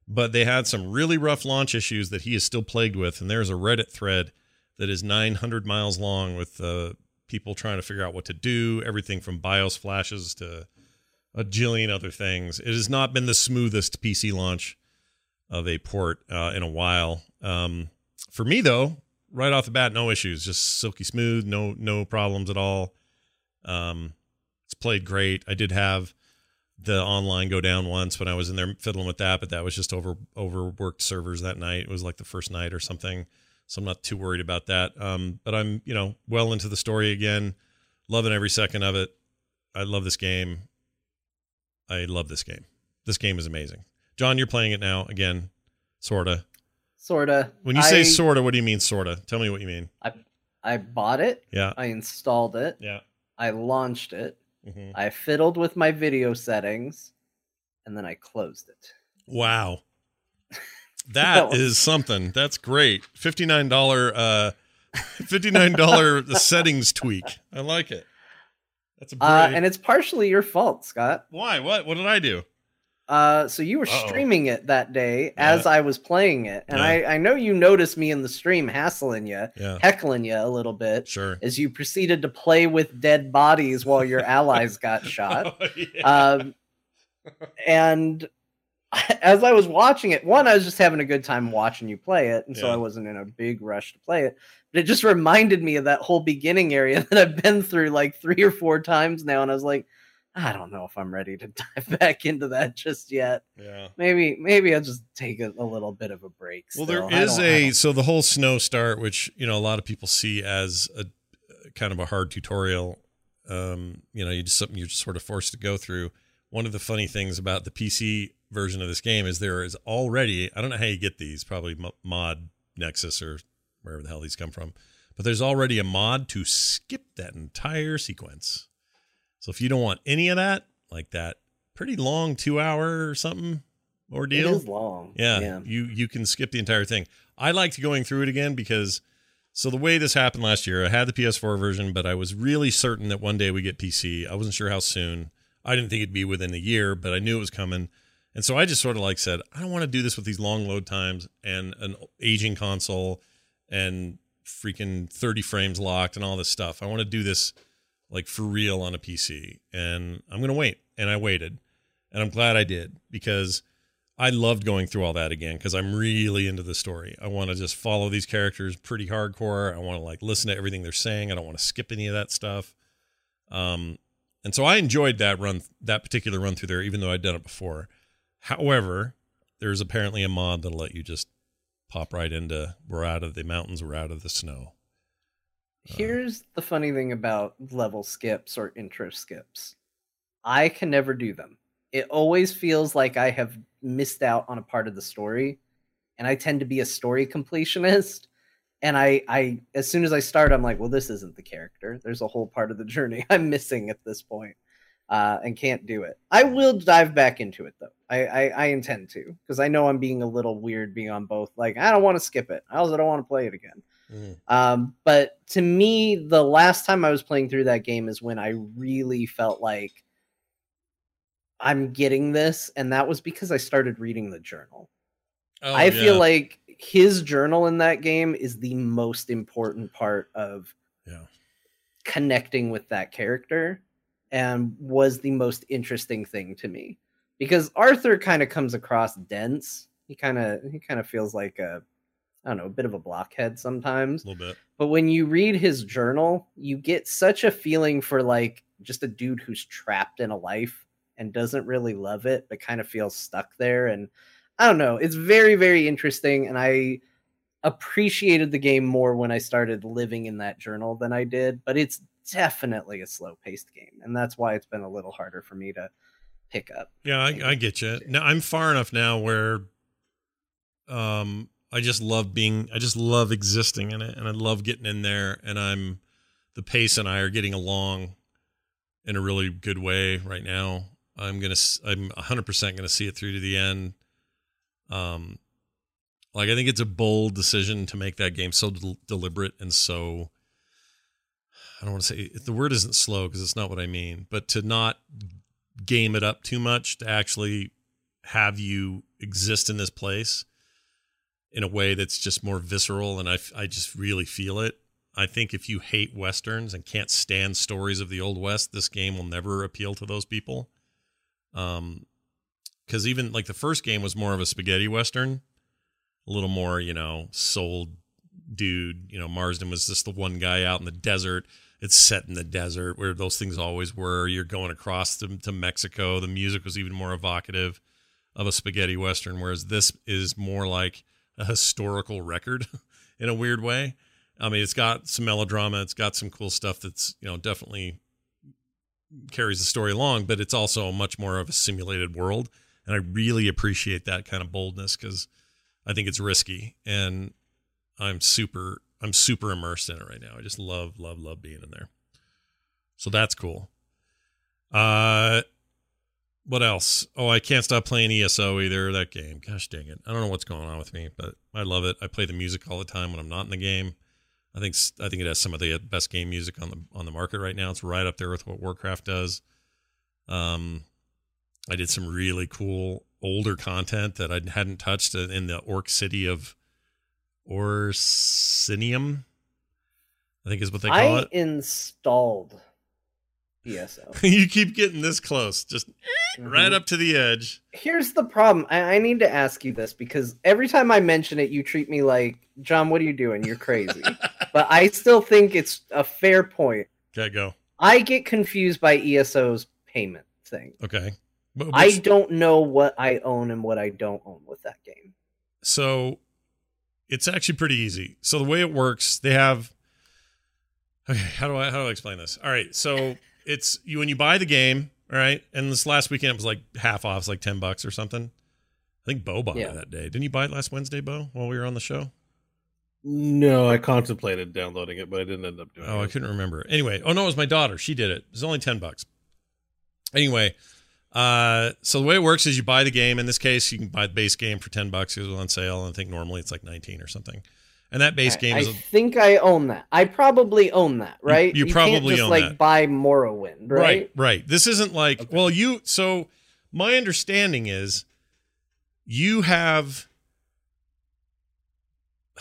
Speaker 1: but they had some really rough launch issues that he is still plagued with. And there's a Reddit thread that is 900 miles long with uh, people trying to figure out what to do, everything from BIOS flashes to a jillion other things. It has not been the smoothest PC launch of a port uh, in a while. Um, for me, though, right off the bat, no issues, just silky smooth, no no problems at all. Um, it's played great. I did have the online go down once when I was in there fiddling with that, but that was just over overworked servers that night. It was like the first night or something, so I'm not too worried about that. Um, but I'm you know well into the story again, loving every second of it. I love this game. I love this game. This game is amazing. John, you're playing it now again, sorta.
Speaker 2: sorta
Speaker 1: When you say
Speaker 2: I-
Speaker 1: sorta, what do you mean sorta? Tell me what you mean.
Speaker 2: i I bought it
Speaker 1: Yeah,
Speaker 2: i installed it
Speaker 1: yeah.
Speaker 2: i launched it
Speaker 1: hmm
Speaker 2: I fiddled with my video settings and then I closed it.
Speaker 1: Wow.
Speaker 2: That
Speaker 1: is something. That's great. $59 uh $59 settings tweak. I like it. That's a.
Speaker 2: Uh, and it's partially your fault, Scott.
Speaker 1: Why? What? What did I do?
Speaker 2: Uh, so you were
Speaker 1: Uh-oh.
Speaker 2: streaming it that day
Speaker 1: Yeah.
Speaker 2: as I was playing it, and
Speaker 1: Yeah.
Speaker 2: I, I know you noticed me in the stream hassling you,
Speaker 1: Yeah.
Speaker 2: heckling you a little bit
Speaker 1: Sure.
Speaker 2: as you proceeded to play with dead bodies while your allies got shot.
Speaker 1: Oh.
Speaker 2: Um, and as I was watching it, one, I was just having a good time watching you play it, and so I wasn't in a big rush to play it. But it just reminded me of that whole beginning area that I've been through like three or four times now, and I was like, I don't know if I'm ready to dive back into that just yet.
Speaker 1: yeah.
Speaker 2: Maybe, maybe I'll just take a, a little bit of a break.
Speaker 1: Well,
Speaker 2: still.
Speaker 1: there is a so the whole snow start, which you know a lot of people see as a kind of a hard tutorial. Um, you know, you just something you're just sort of forced to go through. One of the funny things about the PC version of this game is there is already I don't know how you get these, probably mod Nexus or wherever the hell these come from, but there's already a mod to skip that entire sequence. So if you don't want any of that, like that pretty long two hour or something
Speaker 2: it
Speaker 1: ordeal,
Speaker 2: is long.
Speaker 1: yeah,
Speaker 2: yeah.
Speaker 1: you you can skip the entire thing. I liked going through it again because so the way this happened last year, I had the PS4 version, but I was really certain that one day we get PC. I wasn't sure how soon. I didn't think it'd be within a year, but I knew it was coming. And so I just sort of like said, I don't want to do this with these long load times and an aging console and freaking 30 frames locked and all this stuff. I want to do this like for real on a PC. And I'm going to wait. And I waited. And I'm glad I did because I loved going through all that again because I'm really into the story. I want to just follow these characters pretty hardcore. I want to like listen to everything they're saying. I don't want to skip any of that stuff. Um, and so I enjoyed that run, that particular run through there, even though I'd done it before. However, there's apparently a mod that'll let you just pop right into we're out of the mountains, we're out of the snow. Uh,
Speaker 2: Here's the funny thing about level skips or intro skips. I can never do them. It always feels like I have missed out on a part of the story, and I tend to be a story completionist. And I, I, as soon as I start, I'm like, well, this isn't the character. There's a whole part of the journey I'm missing at this point, uh, and can't do it. I will dive back into it though. I, I, I intend to because I know I'm being a little weird being on both. Like, I don't want to skip it. I also don't want to play it again.
Speaker 1: mm,
Speaker 2: Um, but to me, the last time I was playing through that game is when I really felt like I'm getting this, and that was because I started reading the journal.
Speaker 1: oh,
Speaker 2: I feel like his journal in that game is the most important part of
Speaker 1: yeah,
Speaker 2: connecting with that character and was the most interesting thing to me because Arthur kind of comes across dense. He kind of he kind of feels like a I don't know, a bit of a blockhead sometimes.
Speaker 1: a little bit.
Speaker 2: But when you read his journal, you get such a feeling for like just a dude who's trapped in a life and doesn't really love it, but kind of feels stuck there. And I don't know, it's very, very interesting. And I appreciated the game more when I started living in that journal than I did. But it's definitely a slow paced game. And that's why it's been a little harder for me to pick up.
Speaker 1: Yeah, I, I get you. Now I'm far enough now where, um, I just love being. I just love existing in it, and I love getting in there. And I'm, the pace and I are getting along, in a really good way right now. I'm gonna. I'm 100 percent gonna see it through to the end. Um, like I think it's a bold decision to make that game so del- deliberate and so. I don't want to say the word isn't slow because it's not what I mean, but to not game it up too much to actually have you exist in this place in a way that's just more visceral and I, I just really feel it i think if you hate westerns and can't stand stories of the old west this game will never appeal to those people um because even like the first game was more of a spaghetti western a little more you know soul dude you know Marston was just the one guy out in the desert. It's set in the desert where those things always were. You're going across to, to mexico. The music was even more evocative of a spaghetti western whereas this is more like a historical record in a weird way. I mean it's got some melodrama. It's got some cool stuff that's you know definitely carries the story along but it's also much more of a simulated world and i really appreciate that kind of boldness because i think it's risky and i'm super i'm super immersed in it right now i just love love love being in there so that's cool uh what else? Oh, I can't stop playing ESO either. That game. Gosh dang it. I don't know what's going on with me, but I love it. I play the music all the time when I'm not in the game. I think I think it has some of the best game music on the on the market right now. It's right up there with what Warcraft does. Um, I did some really cool older content that I hadn't touched in the Orc City of Orsinium. I think is what they call
Speaker 2: I
Speaker 1: it.
Speaker 2: I installed ESO.
Speaker 1: you keep getting this close, just right
Speaker 2: Mhm.
Speaker 1: up to the edge.
Speaker 2: Here's the problem. I, I need to ask you this because every time I mention it, you treat me like, John, what are you doing? You're crazy. but I still think it's a fair point.
Speaker 1: Okay, go.
Speaker 2: I get confused by ESO's payment thing.
Speaker 1: Okay. But
Speaker 2: I don't know what I own and what I don't own with that game.
Speaker 1: so it's actually pretty easy. So the way it works, they have Okay, how do I how do I explain this? All right, so it's you when you buy the game, all right, and this last weekend it was like half off, it's like 10 bucks or something. I think Bo bought
Speaker 2: Yeah.
Speaker 1: it that day. Didn't you buy it last Wednesday, Bo, while we were on the show?
Speaker 3: No, I contemplated downloading it, but I didn't end up doing it.
Speaker 1: Oh, I couldn't remember. Anyway, oh no, it was my daughter. She did it. It was only 10 bucks. Anyway, uh, so the way it works is you buy the game. In this case, you can buy the base game for 10 bucks. It was on sale. And I think normally it's like 19 or something. And that base
Speaker 2: I,
Speaker 1: game
Speaker 2: I
Speaker 1: is a,
Speaker 2: think I own that. I probably own that, right?
Speaker 1: you
Speaker 2: can't
Speaker 1: probably
Speaker 2: just
Speaker 1: own
Speaker 2: like
Speaker 1: that.
Speaker 2: buy Morrowind, right?
Speaker 1: right, right. This isn't like,
Speaker 2: Okay.
Speaker 1: well, you, so my understanding is you have,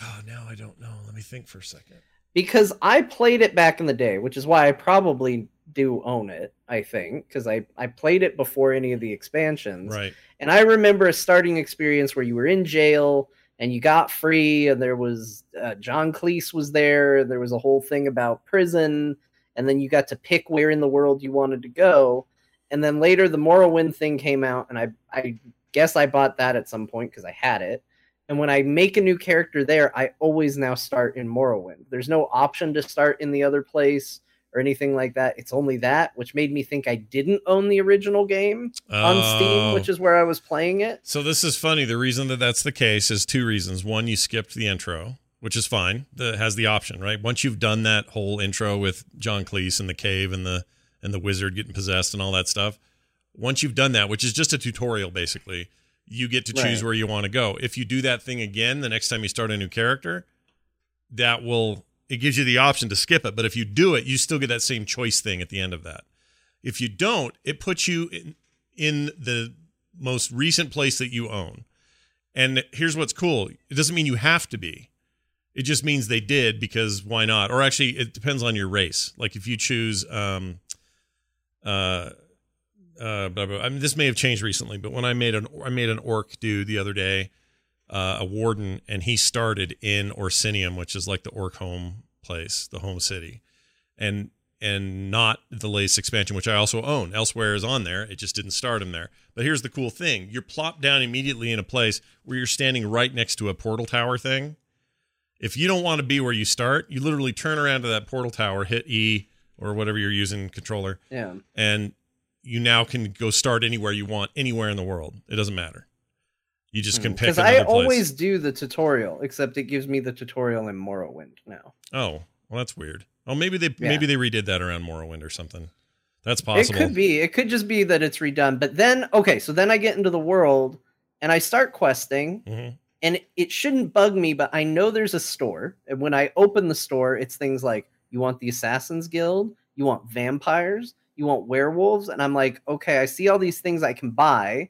Speaker 1: oh, now I don't know. Let me think for a second.
Speaker 2: because I played it back in the day, which is why I probably do own it. I think because I I played it before any of the expansions,
Speaker 1: Right.
Speaker 2: and I remember a starting experience where you were in jail and you got free, and there was uh, John Cleese was there. There was a whole thing about prison, and then you got to pick where in the world you wanted to go. And then later the Morrowind thing came out, and I I guess I bought that at some point because I had it. And when I make a new character there, I always now start in Morrowind. There's no option to start in the other place or anything like that. It's only that, which made me think I didn't own the original game on Steam,
Speaker 1: Oh.
Speaker 2: which is where I was playing it.
Speaker 1: So this is funny. The reason that that's the case is two reasons. One, you skipped the intro, which is fine. That has the option, right? Once you've done that whole intro with John Cleese and the cave and the and the wizard getting possessed and all that stuff, once you've done that, which is just a tutorial basically, you get to choose
Speaker 2: Right.
Speaker 1: where you want to go. If you do that thing again the next time you start a new character, that will it gives you the option to skip it. But if you do it, you still get that same choice thing at the end of that. If you don't, it puts you in, in the most recent place that you own. And here's what's cool. It doesn't mean you have to be. It just means they did because why not? Or actually, it depends on your race. Like if you choose, um, uh, uh, blah, blah. I mean, this may have changed recently, but when I made an I made an orc dude the other day, uh, a warden, and he started in Orsinium, which is like the orc home place, the home city, and and not the latest expansion, which I also own. Elsewhere is on there. It just didn't start him there. But here's the cool thing: you're plopped down immediately in a place where you're standing right next to a portal tower thing. If you don't want to be where you start, you literally turn around to that portal tower, hit E or whatever you're using controller,
Speaker 2: Yeah.
Speaker 1: and you now can go start anywhere you want, anywhere in the world. It doesn't matter. You just can pick
Speaker 2: Because Hmm. I
Speaker 1: place.
Speaker 2: always do the tutorial, except it gives me the tutorial in Morrowind now.
Speaker 1: Oh, well, that's weird. Oh, maybe they
Speaker 2: Yeah.
Speaker 1: maybe they redid that around Morrowind or something. That's possible.
Speaker 2: It could be. It could just be that it's redone. But then, okay, so then I get into the world and I start questing,
Speaker 1: Mhm.
Speaker 2: and it shouldn't bug me, but I know there's a store. And when I open the store, it's things like you want the Assassin's Guild, you want vampires, you want werewolves. And I'm like, okay, I see all these things I can buy.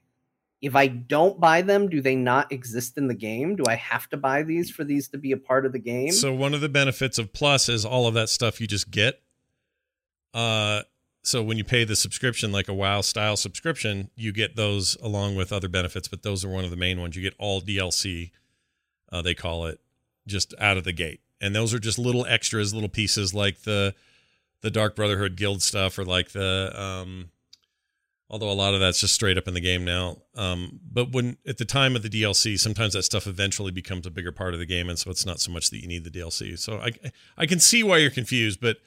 Speaker 2: If I don't buy them, do they not exist in the game? Do I have to buy these for these to be a part of the game?
Speaker 1: So one of the benefits of Plus is all of that stuff you just get. Uh, so when you pay the subscription, like a WoW style subscription, you get those along with other benefits. But those are one of the main ones. You get all DLC, uh, they call it, just out of the gate, and those are just little extras, little pieces like the the Dark Brotherhood guild stuff, or like the um, although a lot of that's just straight up in the game now. Um, but when at the time of the DLC, sometimes that stuff eventually becomes a bigger part of the game, and so it's not so much that you need the DLC. So I I can see why you're confused, but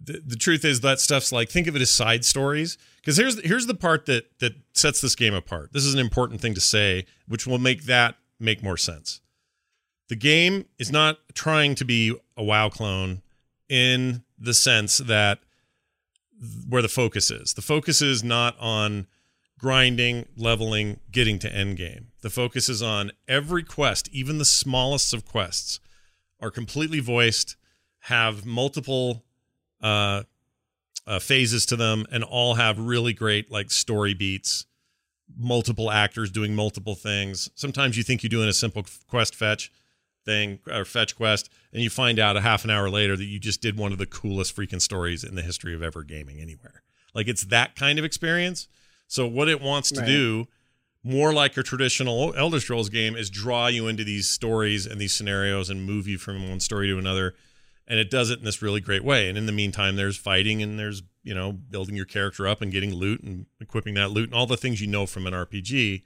Speaker 1: the, the truth is that stuff's like think of it as side stories because here's here's the part that that sets this game apart. This is an important thing to say, which will make that make more sense. The game is not trying to be a WoW clone in the sense that where the focus is. The focus is not on grinding, leveling, getting to end game. The focus is on every quest, even the smallest of quests, are completely voiced, have multiple uh, uh, phases to them, and all have really great like story beats. Multiple actors doing multiple things. Sometimes you think you're doing a simple quest fetch thing or fetch quest, and you find out a half an hour later that you just did one of the coolest freaking stories in the history of ever gaming anywhere. Like it's that kind of experience. So what it wants to
Speaker 2: Right.
Speaker 1: do, more like a traditional Elder Scrolls game, is draw you into these stories and these scenarios and move you from one story to another. And it does it in this really great way. And in the meantime, there's fighting and there's, you know, building your character up and getting loot and equipping that loot and all the things you know from an RPG.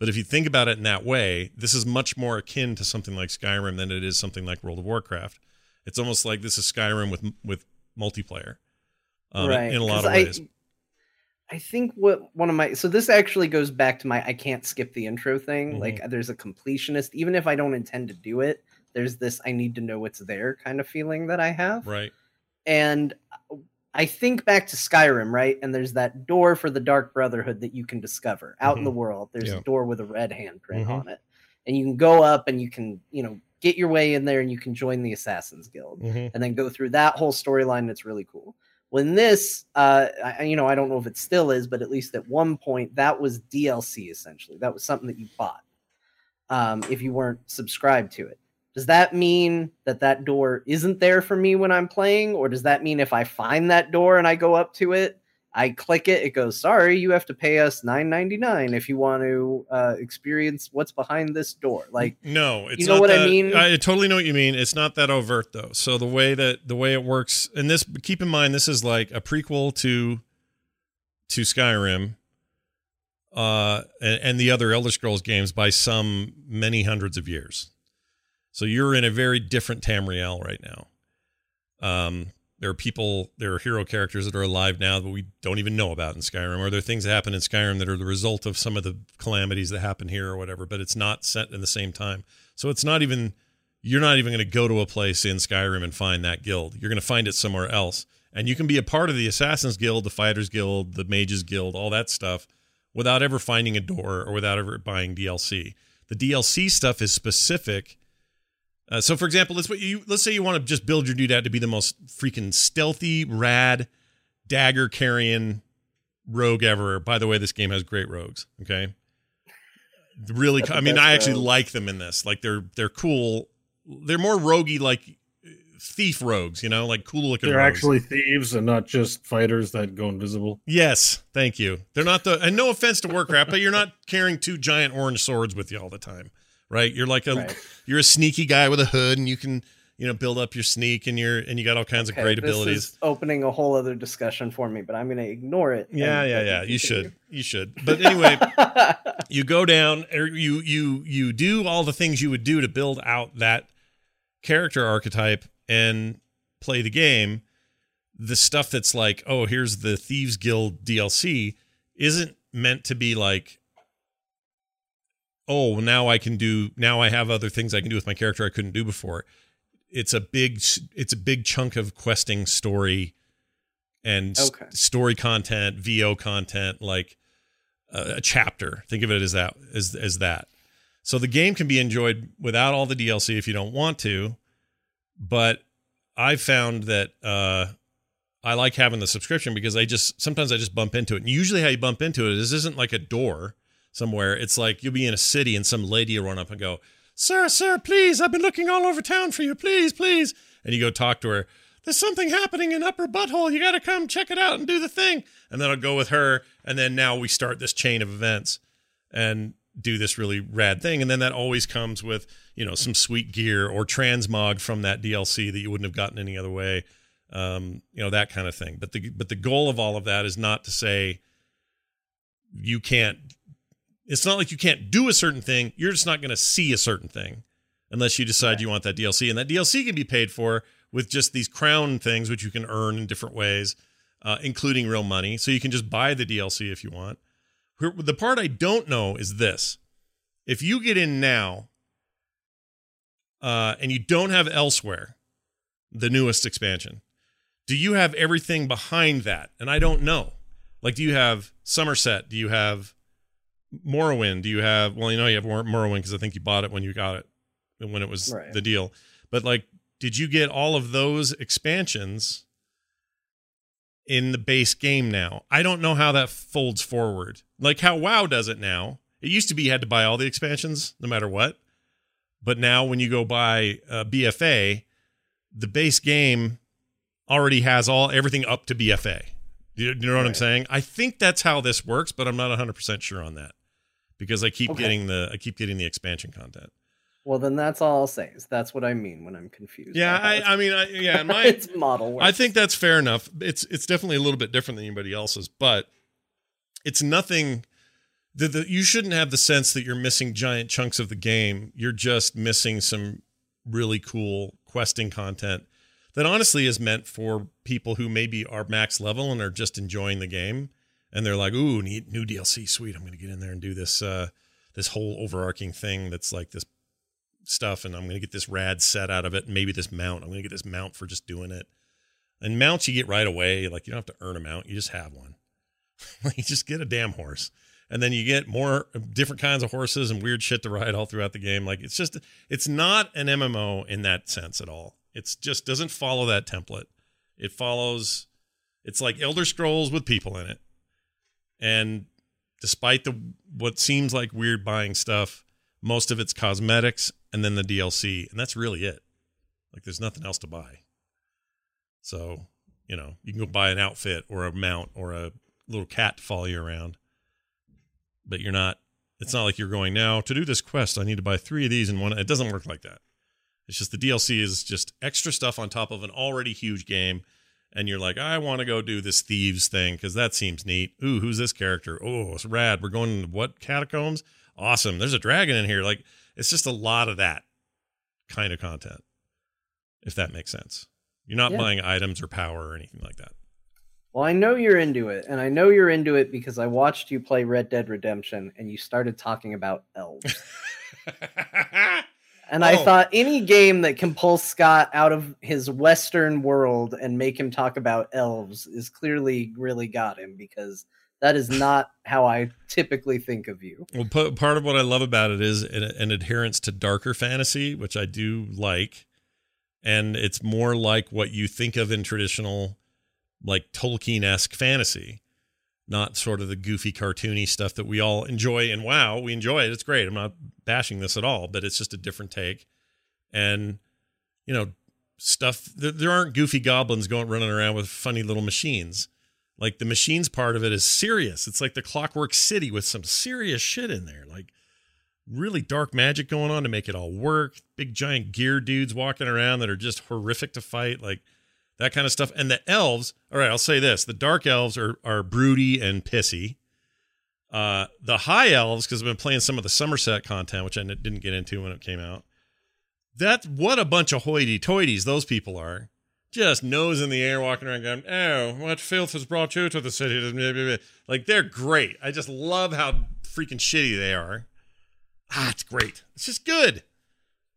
Speaker 1: But if you think about it in that way, this is much more akin to something like Skyrim than it is something like World of Warcraft. It's almost like this is Skyrim with with multiplayer, um, in a lot of
Speaker 2: I-
Speaker 1: ways.
Speaker 2: I think what one of my so this actually goes back to my I can't skip the intro thing.
Speaker 1: Mhm.
Speaker 2: Like there's a completionist, even if I don't intend to do it, there's this I need to know what's there kind of feeling that I have.
Speaker 1: right.
Speaker 2: And I think back to Skyrim, right? And there's that door for the Dark Brotherhood that you can discover out in the world. There's
Speaker 1: Yeah.
Speaker 2: a door with a red handprint
Speaker 1: Mhm.
Speaker 2: on it. And you can go up and you can, you know, get your way in there and you can join the Assassin's Guild
Speaker 1: Mhm.
Speaker 2: and then go through that whole storyline. It's really cool. When this, uh, I, you know, I don't know if it still is, but at least at one point that was DLC essentially. That was something that you bought um, if you weren't subscribed to it. Does that mean that that door isn't there for me when I'm playing, or does that mean if I find that door and I go up to it, I click it, it goes, sorry, you have to pay us nine ninety nine if you want to uh, experience what's behind this door. Like,
Speaker 1: no, it's
Speaker 2: you know what
Speaker 1: that,
Speaker 2: I mean?
Speaker 1: I totally know what you mean. It's not that overt though. So the way that the way it works, and this keep in mind, this is like a prequel to to Skyrim, uh, and, and the other Elder Scrolls games by some many hundreds of years. So you're in a very different Tamriel right now. Um, there are people, there are hero characters that are alive now that we don't even know about in Skyrim, or there are things that happen in Skyrim that are the result of some of the calamities that happen here or whatever, but it's not set in the same time. So it's not even, you're not even going to go to a place in Skyrim and find that guild. You're going to find it somewhere else. And you can be a part of the Assassin's Guild, the Fighters Guild, the Mages Guild, all that stuff without ever finding a door or without ever buying DLC. The DLC stuff is specific uh, so, for example, let's you let's say you want to just build your dude out to be the most freaking stealthy, rad, dagger carrying rogue ever. By the way, this game has great rogues. Okay, really, I mean, I actually like them in this. Like they're they're cool. They're more roguey, like thief rogues. You know, like cool looking.
Speaker 3: They're
Speaker 1: rogues.
Speaker 3: actually thieves and not just fighters that go invisible.
Speaker 1: Yes, thank you. They're not the. And no offense to Warcraft, but you're not carrying two giant orange swords with you all the time right? You're like a right. you're a sneaky guy with a hood, and you can you know build up your sneak, and you're and you got all kinds okay, of great abilities.
Speaker 2: opening a whole other discussion for me, but I'm going to ignore it.
Speaker 1: Yeah, yeah, yeah. You should, you should. But anyway, you go down, or you you you do all the things you would do to build out that character archetype and play the game. The stuff that's like, oh, here's the Thieves Guild DLC, isn't meant to be like oh, now I can do now I have other things I can do with my character I couldn't do before. It's a big it's a big chunk of questing story and okay. story content, VO content, like a, a chapter. Think of it as that as as that. So the game can be enjoyed without all the DLC if you don't want to, but I found that uh, I like having the subscription because I just sometimes I just bump into it. And usually how you bump into it is isn't like a door somewhere. It's like you'll be in a city and some lady will run up and go, Sir, sir, please, I've been looking all over town for you. Please, please. And you go talk to her. There's something happening in Upper Butthole. You got to come check it out and do the thing. And then I'll go with her. And then now we start this chain of events and do this really rad thing. And then that always comes with, you know, some sweet gear or transmog from that DLC that you wouldn't have gotten any other way. Um, you know, that kind of thing. But the but the goal of all of that is not to say you can't it's not like you can't do a certain thing. You're just not going to see a certain thing unless you decide right. you want that DLC. And that DLC can be paid for with just these crown things, which you can earn in different ways, uh, including real money. So you can just buy the DLC if you want. The part I don't know is this if you get in now uh, and you don't have elsewhere, the newest expansion, do you have everything behind that? And I don't know. Like, do you have Somerset? Do you have Morrowind, do you have? Well, you know you have Morrowind because I think you bought it when you got it, when it was right. the deal. But like, did you get all of those expansions in the base game now? I don't know how that folds forward. Like how WoW does it now. It used to be you had to buy all the expansions no matter what, but now when you go buy uh, BFA, the base game already has all everything up to BFA. You, you know what right. I'm saying? I think that's how this works, but I'm not 100% sure on that because I keep okay. getting the I keep getting the expansion content.
Speaker 2: Well, then that's all I'll say. Is that's what I mean when I'm confused.
Speaker 1: Yeah, I, I mean, I, yeah, my
Speaker 2: it's model. Works.
Speaker 1: I think that's fair enough. It's it's definitely a little bit different than anybody else's, but it's nothing. The, the, you shouldn't have the sense that you're missing giant chunks of the game. You're just missing some really cool questing content that honestly is meant for people who maybe are max level and are just enjoying the game and they're like, "Ooh, new DLC, sweet! I'm going to get in there and do this uh, this whole overarching thing that's like this stuff, and I'm going to get this rad set out of it, and maybe this mount. I'm going to get this mount for just doing it. And mounts you get right away, like you don't have to earn a mount, you just have one. you just get a damn horse, and then you get more different kinds of horses and weird shit to ride all throughout the game. Like it's just, it's not an MMO in that sense at all. It's just doesn't follow that template. It follows. It's like Elder Scrolls with people in it and despite the what seems like weird buying stuff, most of it's cosmetics and then the DLC, and that's really it. Like there's nothing else to buy. So, You know, you can go buy an outfit or a mount or a little cat to follow you around. But you're not. It's not like you're going now to do this quest. I need to buy three of these and one. It doesn't work like that. It's just the DLC is just extra stuff on top of an already huge game. And you're like, I want to go do this thieves thing because that seems neat. Ooh, who's this character? Oh, it's rad. We're going to what catacombs? Awesome. There's a dragon in here. Like, it's just a lot of that kind of content, if that makes sense. You're not
Speaker 2: Yeah.
Speaker 1: buying items or power or anything like that.
Speaker 2: Well, I know you're into it, and I know you're into it because I watched you play Red Dead Redemption, and you started talking about elves. And I
Speaker 1: Oh.
Speaker 2: thought any game that can pull Scott out of his Western world and make him talk about elves is clearly really got him because that is not how I typically think of you.
Speaker 1: Well, p- part of what I love about it is an, an adherence to darker fantasy, which I do like, and it's more like what you think of in traditional, like Tolkien esque fantasy, not sort of the goofy, cartoony stuff that we all enjoy. And wow, we enjoy it; it's great. I'm not bashing this at all, but it's just a different take, and you know, stuff. There, there aren't goofy goblins going running around with funny little machines. Like the machines part of it is serious. It's like the Clockwork City with some serious shit in there. Like really dark magic going on to make it all work. Big giant gear dudes walking around that are just horrific to fight. Like that kind of stuff. And the elves, all right, I'll say this. The dark elves are are broody and pissy. Uh the high elves, because I've been playing some of the Somerset content, which I didn't get into when it came out. That what a bunch of hoity toities those people are just nose in the air, walking around going, "Oh, what filth has brought you to the city?" Like they're great. I just love how freaking shitty they are. Ah, it's great. It's just good.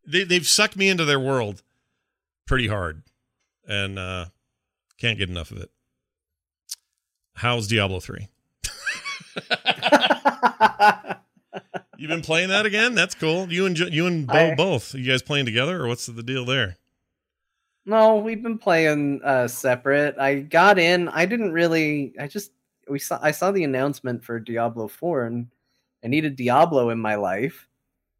Speaker 1: They they've sucked me into their world pretty hard, and uh can't get enough of it. How's Diablo three? You've been playing that again? That's cool. You and you and Bo
Speaker 2: I-
Speaker 1: both. you guys playing together, or what's the deal there?
Speaker 2: no, we've been playing uh separate. I got in. I didn't really I just we saw I saw the announcement for Diablo 4 and I needed Diablo in my life.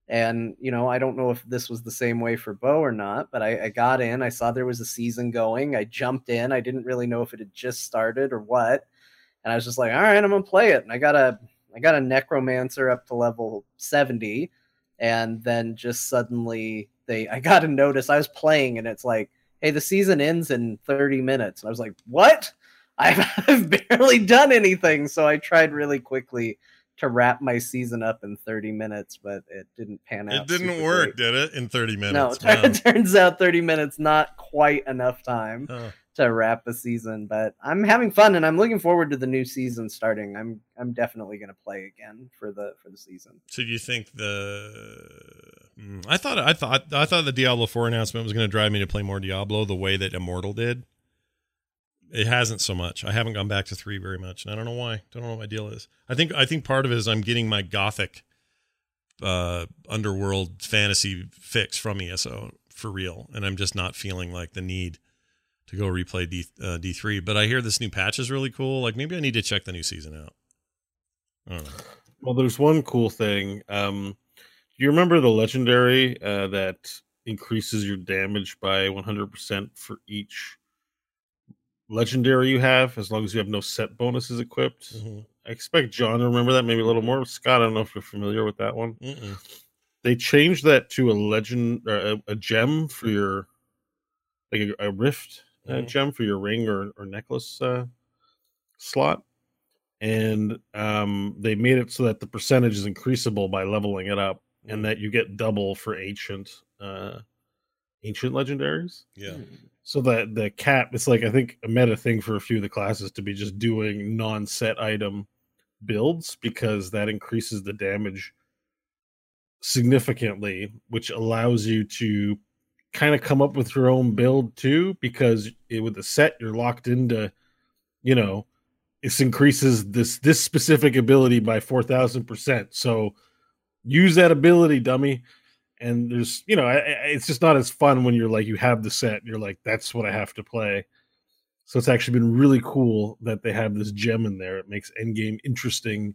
Speaker 2: And you know, I don't know if this was the same way for Bo or not, but I, I got in. I saw there was a season going. I jumped in. I didn't really know if it had just started or what. And I was just like, all right, I'm gonna play it. And I got a I got a necromancer up to level 70. And then just suddenly they I got a notice. I was playing and it's like, hey, the season ends in 30 minutes. And I was like, what? I've, I've barely done anything. So I tried really quickly to wrap my season up in 30 minutes, but it didn't pan out.
Speaker 1: It didn't work,
Speaker 2: great.
Speaker 1: did it? In thirty minutes?
Speaker 2: No,
Speaker 1: minutes.
Speaker 2: it
Speaker 1: Wow.
Speaker 2: turns out 30 minutes not quite enough time
Speaker 1: Oh.
Speaker 2: to wrap a season, but I'm having fun and I'm looking forward to the new season starting. I'm I'm definitely going to play again for the for the season.
Speaker 1: So do you think the? Hmm, I thought I thought I thought the Diablo Four announcement was going to drive me to play more Diablo the way that Immortal did. It hasn't so much. I haven't gone back to three very much, and I don't know why. Don't know what my deal is. I think I think part of it is I'm getting my gothic, uh, underworld fantasy fix from ESO for real, and I'm just not feeling like the need to go replay D uh, D three. But I hear this new patch is really cool. Like maybe I need to check the new season out. I don't know.
Speaker 3: Well, there's one cool thing. Um, do you remember the legendary uh, that increases your damage by 100% for each legendary you have, as long as you have no set bonuses equipped?
Speaker 1: Mhm.
Speaker 3: I expect John to remember that maybe a little more. Scott, I don't know if you're familiar with that one.
Speaker 1: Mm-mm.
Speaker 3: They changed that to a legend, or a, a gem for your, like a, a rift uh,
Speaker 1: Mhm.
Speaker 3: gem for your ring or, or necklace uh, slot and um, they made it so that the percentage is increasable by leveling it up, and that you get double for ancient, uh, ancient legendaries.
Speaker 1: Yeah.
Speaker 3: So that the cap, it's like I think a meta thing for a few of the classes to be just doing non-set item builds because that increases the damage significantly, which allows you to kind of come up with your own build too. Because it, with the set, you're locked into, you know, this increases this this specific ability by four thousand percent. So use that ability, dummy. And there's, you know, I, I- it's just not as fun when you're like you have the set. You're like, that's what I have to play. So it's actually been really cool that they have this gem in there. It makes Endgame interesting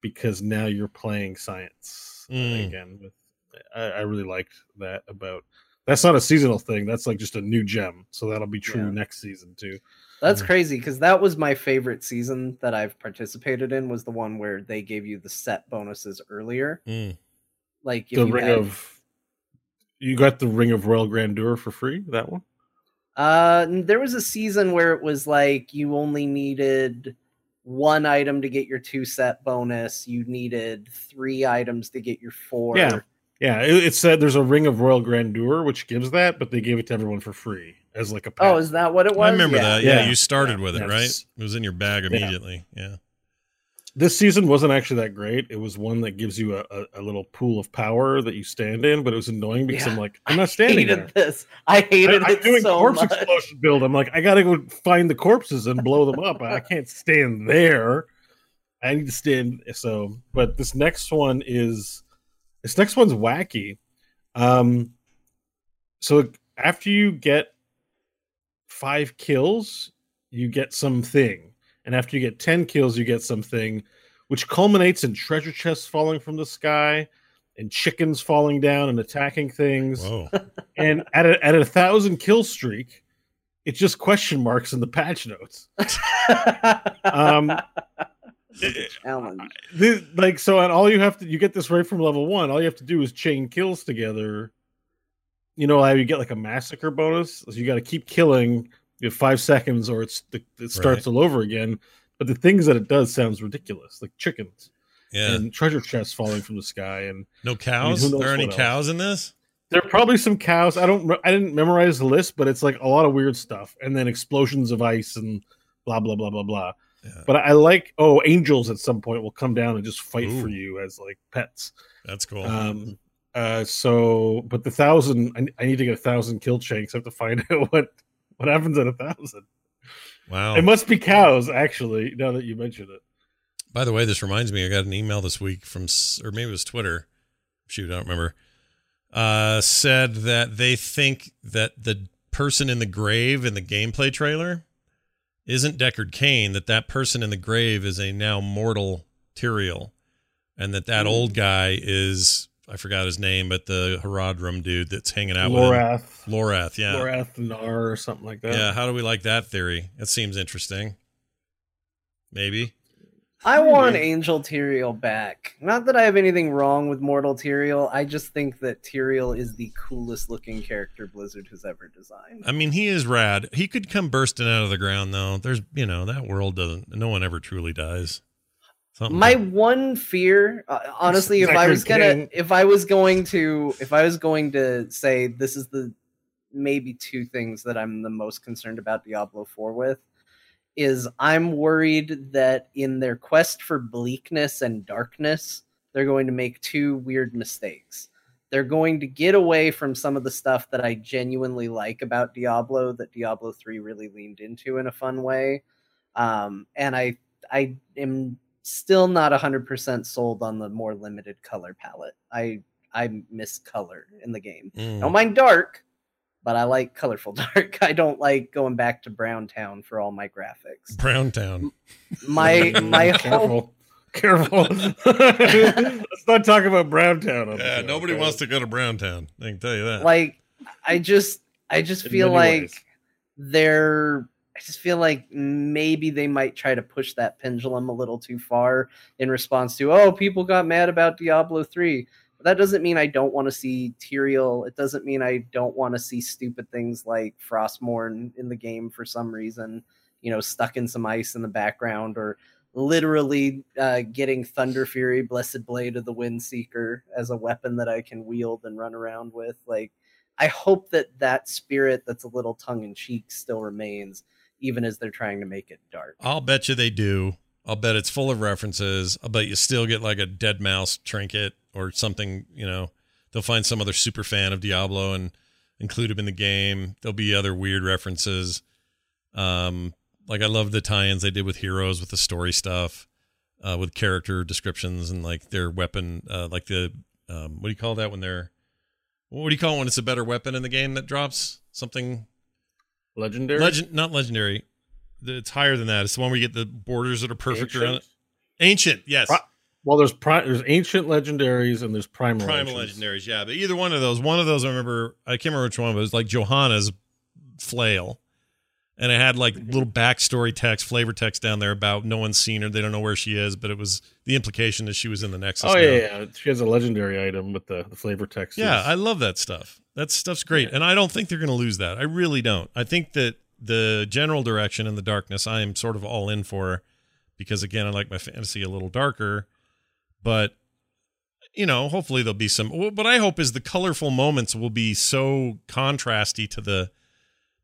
Speaker 3: because now you're playing science
Speaker 1: Mm.
Speaker 3: again. With I, I really liked that about That's not a seasonal thing. That's like just a new gem. So that'll be true
Speaker 2: Yeah.
Speaker 3: next season too.
Speaker 2: That's crazy because that was my favorite season that I've participated in. Was the one where they gave you the set bonuses earlier.
Speaker 1: Mm.
Speaker 2: Like if
Speaker 3: the
Speaker 2: you
Speaker 3: ring
Speaker 2: had-
Speaker 3: of you got the ring of royal grandeur for free. That one.
Speaker 2: Uh, there was a season where it was like you only needed one item to get your two set bonus. You needed three items to get your four.
Speaker 3: Yeah. Yeah, it, it said there's a ring of royal grandeur which gives that, but they gave it to everyone for free as like a pack.
Speaker 2: Oh, is that what it was?
Speaker 1: I remember
Speaker 2: Yeah.
Speaker 1: that. Yeah,
Speaker 3: Yeah.
Speaker 1: you started
Speaker 3: Yeah.
Speaker 1: with it, right? It was in your bag immediately. Yeah.
Speaker 3: This season wasn't actually that great. It was one that gives you a, a, a little pool of power that you stand in, but it was annoying because
Speaker 2: Yeah.
Speaker 3: I'm like, I'm not standing
Speaker 2: hated
Speaker 3: there.
Speaker 2: this. I hated it.
Speaker 3: I, am doing
Speaker 2: so
Speaker 3: corpse
Speaker 2: much.
Speaker 3: explosion build. I'm like, I gotta go find the corpses and blow them up. I can't stand there. I need to stand. So, but this next one is this next one's wacky. Um, so after you get five kills, you get something, and after you get ten kills, you get something, which culminates in treasure chests falling from the sky and chickens falling down and attacking things
Speaker 1: Whoa.
Speaker 3: and at a, at a thousand kill streak, it's just question marks in the patch notes. Um,
Speaker 2: Challenge.
Speaker 3: The- like so, and all you have to you get this right from level one. All you have to do is chain kills together. You know how you get like a massacre bonus. So you got to keep killing. You have five seconds, or it's the, it starts all over again. But the things that it does sounds ridiculous, like chickens
Speaker 1: Yeah.
Speaker 3: and treasure chests falling from the sky, and
Speaker 1: no cows?
Speaker 3: who knows
Speaker 1: there are any
Speaker 3: else?
Speaker 1: cows in this?
Speaker 3: There are probably some cows. I don't. I didn't memorize the list, but it's like a lot of weird stuff, and then explosions of ice and blah blah blah blah blah.
Speaker 1: Yeah.
Speaker 3: But I like. Oh, angels at some point will come down and just fight for you as like pets.
Speaker 1: That's cool.
Speaker 3: Um. Uh. So, but the thousand. I, I need to get a thousand kill chunks. I have to find out what what happens at a thousand.
Speaker 1: wow.
Speaker 3: It must be cows, actually. Now that you mention it.
Speaker 1: By the way, this reminds me, I got an email this week from, or maybe it was Twitter. Shoot, I don't remember. Uh, said that they think that the person in the grave in the gameplay trailer isn't Deckard Cain. That that person in the grave is a now mortal Tyrael, and that that
Speaker 3: Hmm.
Speaker 1: old guy is I forgot his name, but the Horadrim dude that's hanging out with him.
Speaker 3: Lorath.
Speaker 1: Lorath, yeah.
Speaker 3: Lorath Nahr or something like that.
Speaker 1: Yeah, how do we like that theory? That seems interesting. Maybe.
Speaker 2: I want Angel Tyrael back. Not that I have anything wrong with Mortal Tyrael. I just think that Tyrael is the coolest looking character Blizzard has ever designed.
Speaker 1: I mean, he is rad. He could come bursting out of the ground, though. There's, you know, that world doesn't. No one ever truly dies. Something
Speaker 2: My one fear, uh, honestly, if I was gonna,
Speaker 3: Cain.
Speaker 2: if I was going to, if I was going to say this is the maybe two things that I'm the most concerned about Diablo 4 with, is I'm worried that in their quest for bleakness and darkness, they're going to make two weird mistakes. They're going to get away from some of the stuff that I genuinely like about Diablo that Diablo 3 really leaned into in a fun way. Um, and I I am still not 100% sold on the more limited color palette. I I miss color in the game.
Speaker 1: Mm.
Speaker 2: Don't mind dark, but I like colorful dark. I don't like going back to Brown Town for all my graphics.
Speaker 1: Brown Town.
Speaker 2: My my whole
Speaker 3: careful, careful. Let's not talk about Browntown. On the
Speaker 1: Yeah,
Speaker 3: show,
Speaker 1: nobody
Speaker 3: okay?
Speaker 1: wants to go to Brown Town. I can tell you that.
Speaker 2: like I just I just
Speaker 3: In
Speaker 2: feel like
Speaker 3: ways.
Speaker 2: they're I just feel like maybe they might try to push that pendulum a little too far in response to oh people got mad about Diablo 3 but that doesn't mean I don't want to see Tyrael. It doesn't mean I don't want to see stupid things like Frostmourne in the game for some reason you know stuck in some ice in the background or literally uh, getting Thunderfury Blessed Blade of the Windseeker as a weapon that I can wield and run around with. Like I hope that that spirit that's a little tongue in cheek still remains, even as they're trying to make it dark.
Speaker 1: I'll bet you they do. I'll bet it's full of references. I'll bet you still get like a dead mouse trinket or something. You know, they'll find some other super fan of Diablo and include him in the game. There'll be other weird references. Um, like I love the tie-ins they did with heroes with the story stuff, uh, with character descriptions and like their weapon, uh, like the um, what do you call that when they're what do you call it when it's a better weapon in the game that drops something
Speaker 3: legendary.
Speaker 1: legend not legendary it's higher than that it's the one where you get the borders that are perfect around it
Speaker 3: Ancient?
Speaker 1: ancient yes
Speaker 3: Pro- Well, there's pri- there's ancient legendaries and there's primal
Speaker 1: Primal
Speaker 3: ancients.
Speaker 1: legendaries, yeah. But either one of those, one of those I remember I can't remember which one, but it was like Johanna's flail. And it had like little backstory text, flavor text down there about no one's seen her, they don't know where she is, but it was the implication that she was in the Nexus.
Speaker 3: Oh yeah, yeah, she has a legendary item with the, the flavor text.
Speaker 1: Yeah, I love that stuff. That stuff's great. And I don't think they're going to lose that. I really don't. I think that the general direction in the darkness, I am sort of all in for because, again, I like my fantasy a little darker. But, you know, hopefully there'll be some. What I hope is the colorful moments will be so contrasty to the.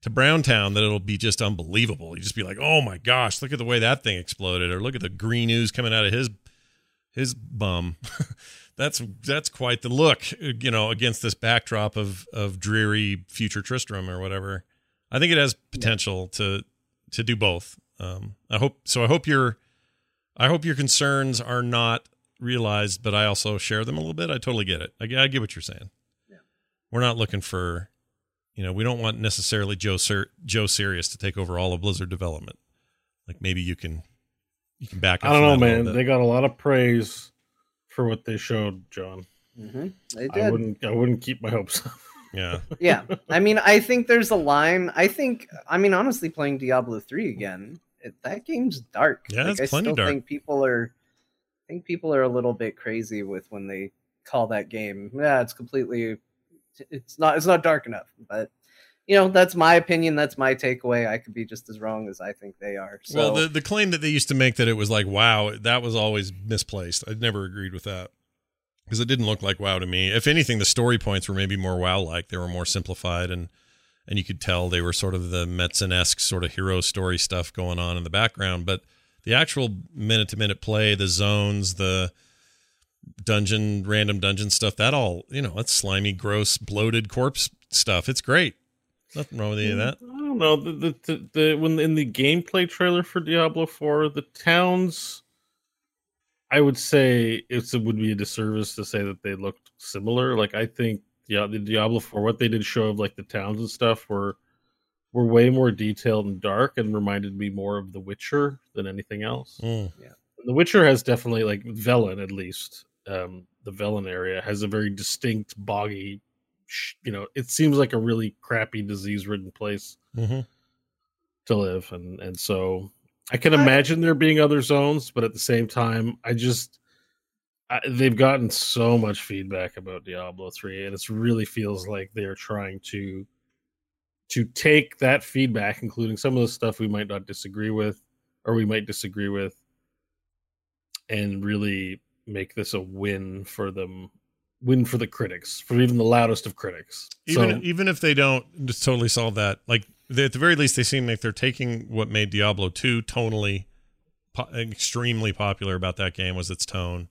Speaker 1: To Browntown, that it'll be just unbelievable. You just be like, "Oh my gosh, look at the way that thing exploded," or "Look at the green ooze coming out of his his bum." that's that's quite the look, you know, against this backdrop of of dreary future Tristram or whatever. I think it has potential to to do both. Um, I hope so. I hope your I hope your concerns are not realized, but I also share them a little bit. I totally get it. I, I get what you're saying.
Speaker 2: Yeah.
Speaker 1: We're not looking for, you know, we don't want necessarily Joe Ser- Joe Serious to take over all of Blizzard development. Like maybe you can you can back. up
Speaker 3: I don't know,
Speaker 1: that a little
Speaker 3: man. They got a lot of praise for what they showed, John.
Speaker 2: hmm They
Speaker 3: I wouldn't. I wouldn't keep my hopes. up.
Speaker 1: yeah.
Speaker 2: yeah i mean i think there's a line i think i mean honestly playing diablo 3 again it, that game's dark
Speaker 1: Yeah,
Speaker 2: like,
Speaker 1: it's
Speaker 2: i
Speaker 1: plenty
Speaker 2: still
Speaker 1: dark.
Speaker 2: think people are i think people are a little bit crazy with when they call that game yeah it's completely it's not it's not dark enough but you know that's my opinion that's my takeaway i could be just as wrong as i think they are so
Speaker 1: well, the the claim that they used to make that it was like wow, that was always misplaced. I'd never agreed with that because it didn't look like wow to me. If anything, the story points were maybe more wow like. They were more simplified and and you could tell they were sort of the Metzen esque sort of hero story stuff going on in the background. But the actual minute to minute play, the zones, the dungeon, random dungeon stuff, that all you know, that's slimy, gross, bloated corpse stuff. It's great. Nothing wrong with any of that.
Speaker 3: I don't know. The, the, the, the when in the gameplay trailer for Diablo Four, the towns, I would say it's, it would be a disservice to say that they looked similar. Like I think yeah, the Diablo Four, what they did show of like the towns and stuff were were way more detailed and dark and reminded me more of The Witcher than anything else.
Speaker 1: Mm.
Speaker 3: The Witcher has definitely like Velen at least. Um, the Velen area has a very distinct boggy. Sh- You know, it seems like a really crappy, disease-ridden place
Speaker 1: hmm
Speaker 3: to live, and and so I can
Speaker 2: I-
Speaker 3: imagine there being other zones, but at the same time, I just I, they've gotten so much feedback about Diablo three, and it really feels like they are trying to to take that feedback, including some of the stuff we might not disagree with, or we might disagree with, and really make this a win for them, win for the critics, for even the loudest of critics.
Speaker 1: Even
Speaker 3: so,
Speaker 1: even if they don't just totally solve that, like they, at the very least, they seem like they're taking what made Diablo two tonally po- extremely popular about that game was its tone,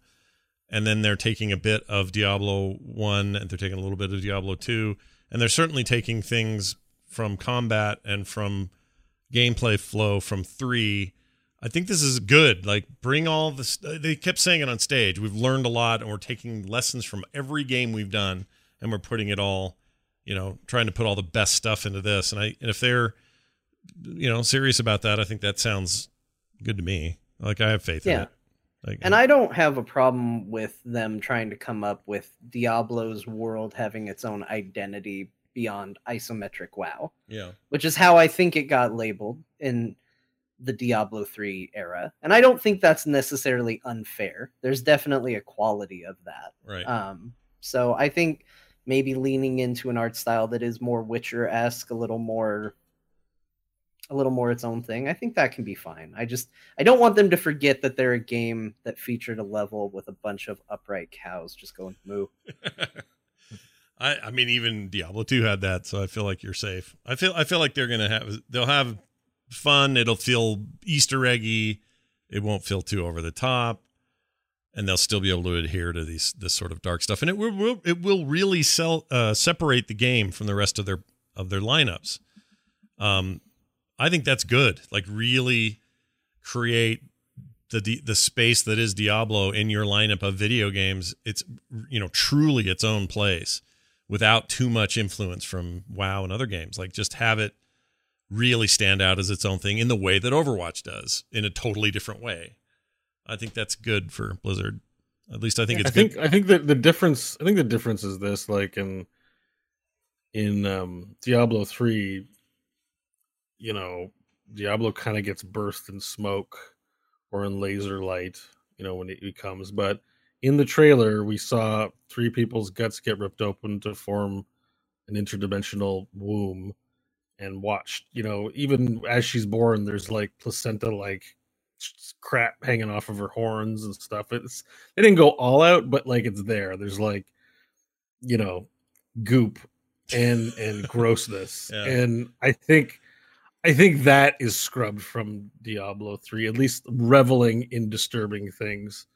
Speaker 1: and then they're taking a bit of Diablo one and they're taking a little bit of Diablo two, and they're certainly taking things from combat and from gameplay flow from three. I think this is good. Like, bring all this. They kept saying it on stage. We've learned a lot, and we're taking lessons from every game we've done, and we're putting it all, you know, trying to put all the best stuff into this. And I, and if they're, you know, serious about that, I think that sounds good to me. Like, I have faith in
Speaker 2: Yeah.
Speaker 1: it. Like,
Speaker 2: And I don't have a problem with them trying to come up with Diablo's world having its own identity beyond isometric WoW,
Speaker 1: yeah,
Speaker 2: which is how I think it got labeled in the Diablo 3 era. And I don't think that's necessarily unfair. There's definitely a quality of that.
Speaker 1: right.
Speaker 2: Um, so I think maybe leaning into an art style that is more Witcher esque, a little more, a little more its own thing. I think that can be fine. I just I don't want them to forget that they're a game that featured a level with a bunch of upright cows just going moo.
Speaker 1: I, I mean, even Diablo two had that, so I feel like you're safe. I feel I feel like they're gonna have they'll have fun. It'll feel Easter eggy. It won't feel too over the top, and they'll still be able to adhere to these this sort of dark stuff. And it will, it will really sell uh, separate the game from the rest of their of their lineups. Um, I think that's good. Like really create the the space that is Diablo in your lineup of video games. It's you know truly its own place without too much influence from WoW and other games. Like just have it really stand out as its own thing in the way that Overwatch does in a totally different way. I think that's good for Blizzard. At least I think it's
Speaker 3: I think I think that the difference I think the difference is this like in in um Diablo 3 you know Diablo kind of gets burst in smoke or in laser light you know when it comes but in the trailer we saw three people's guts get ripped open to form an interdimensional womb and watched you know even as she's born there's like placenta like crap hanging off of her horns and stuff. It's they didn't go all out but like it's there. There's like you know goop and and grossness.
Speaker 1: Yeah.
Speaker 3: and i think i think that is scrubbed from diablo 3 at least reveling in disturbing things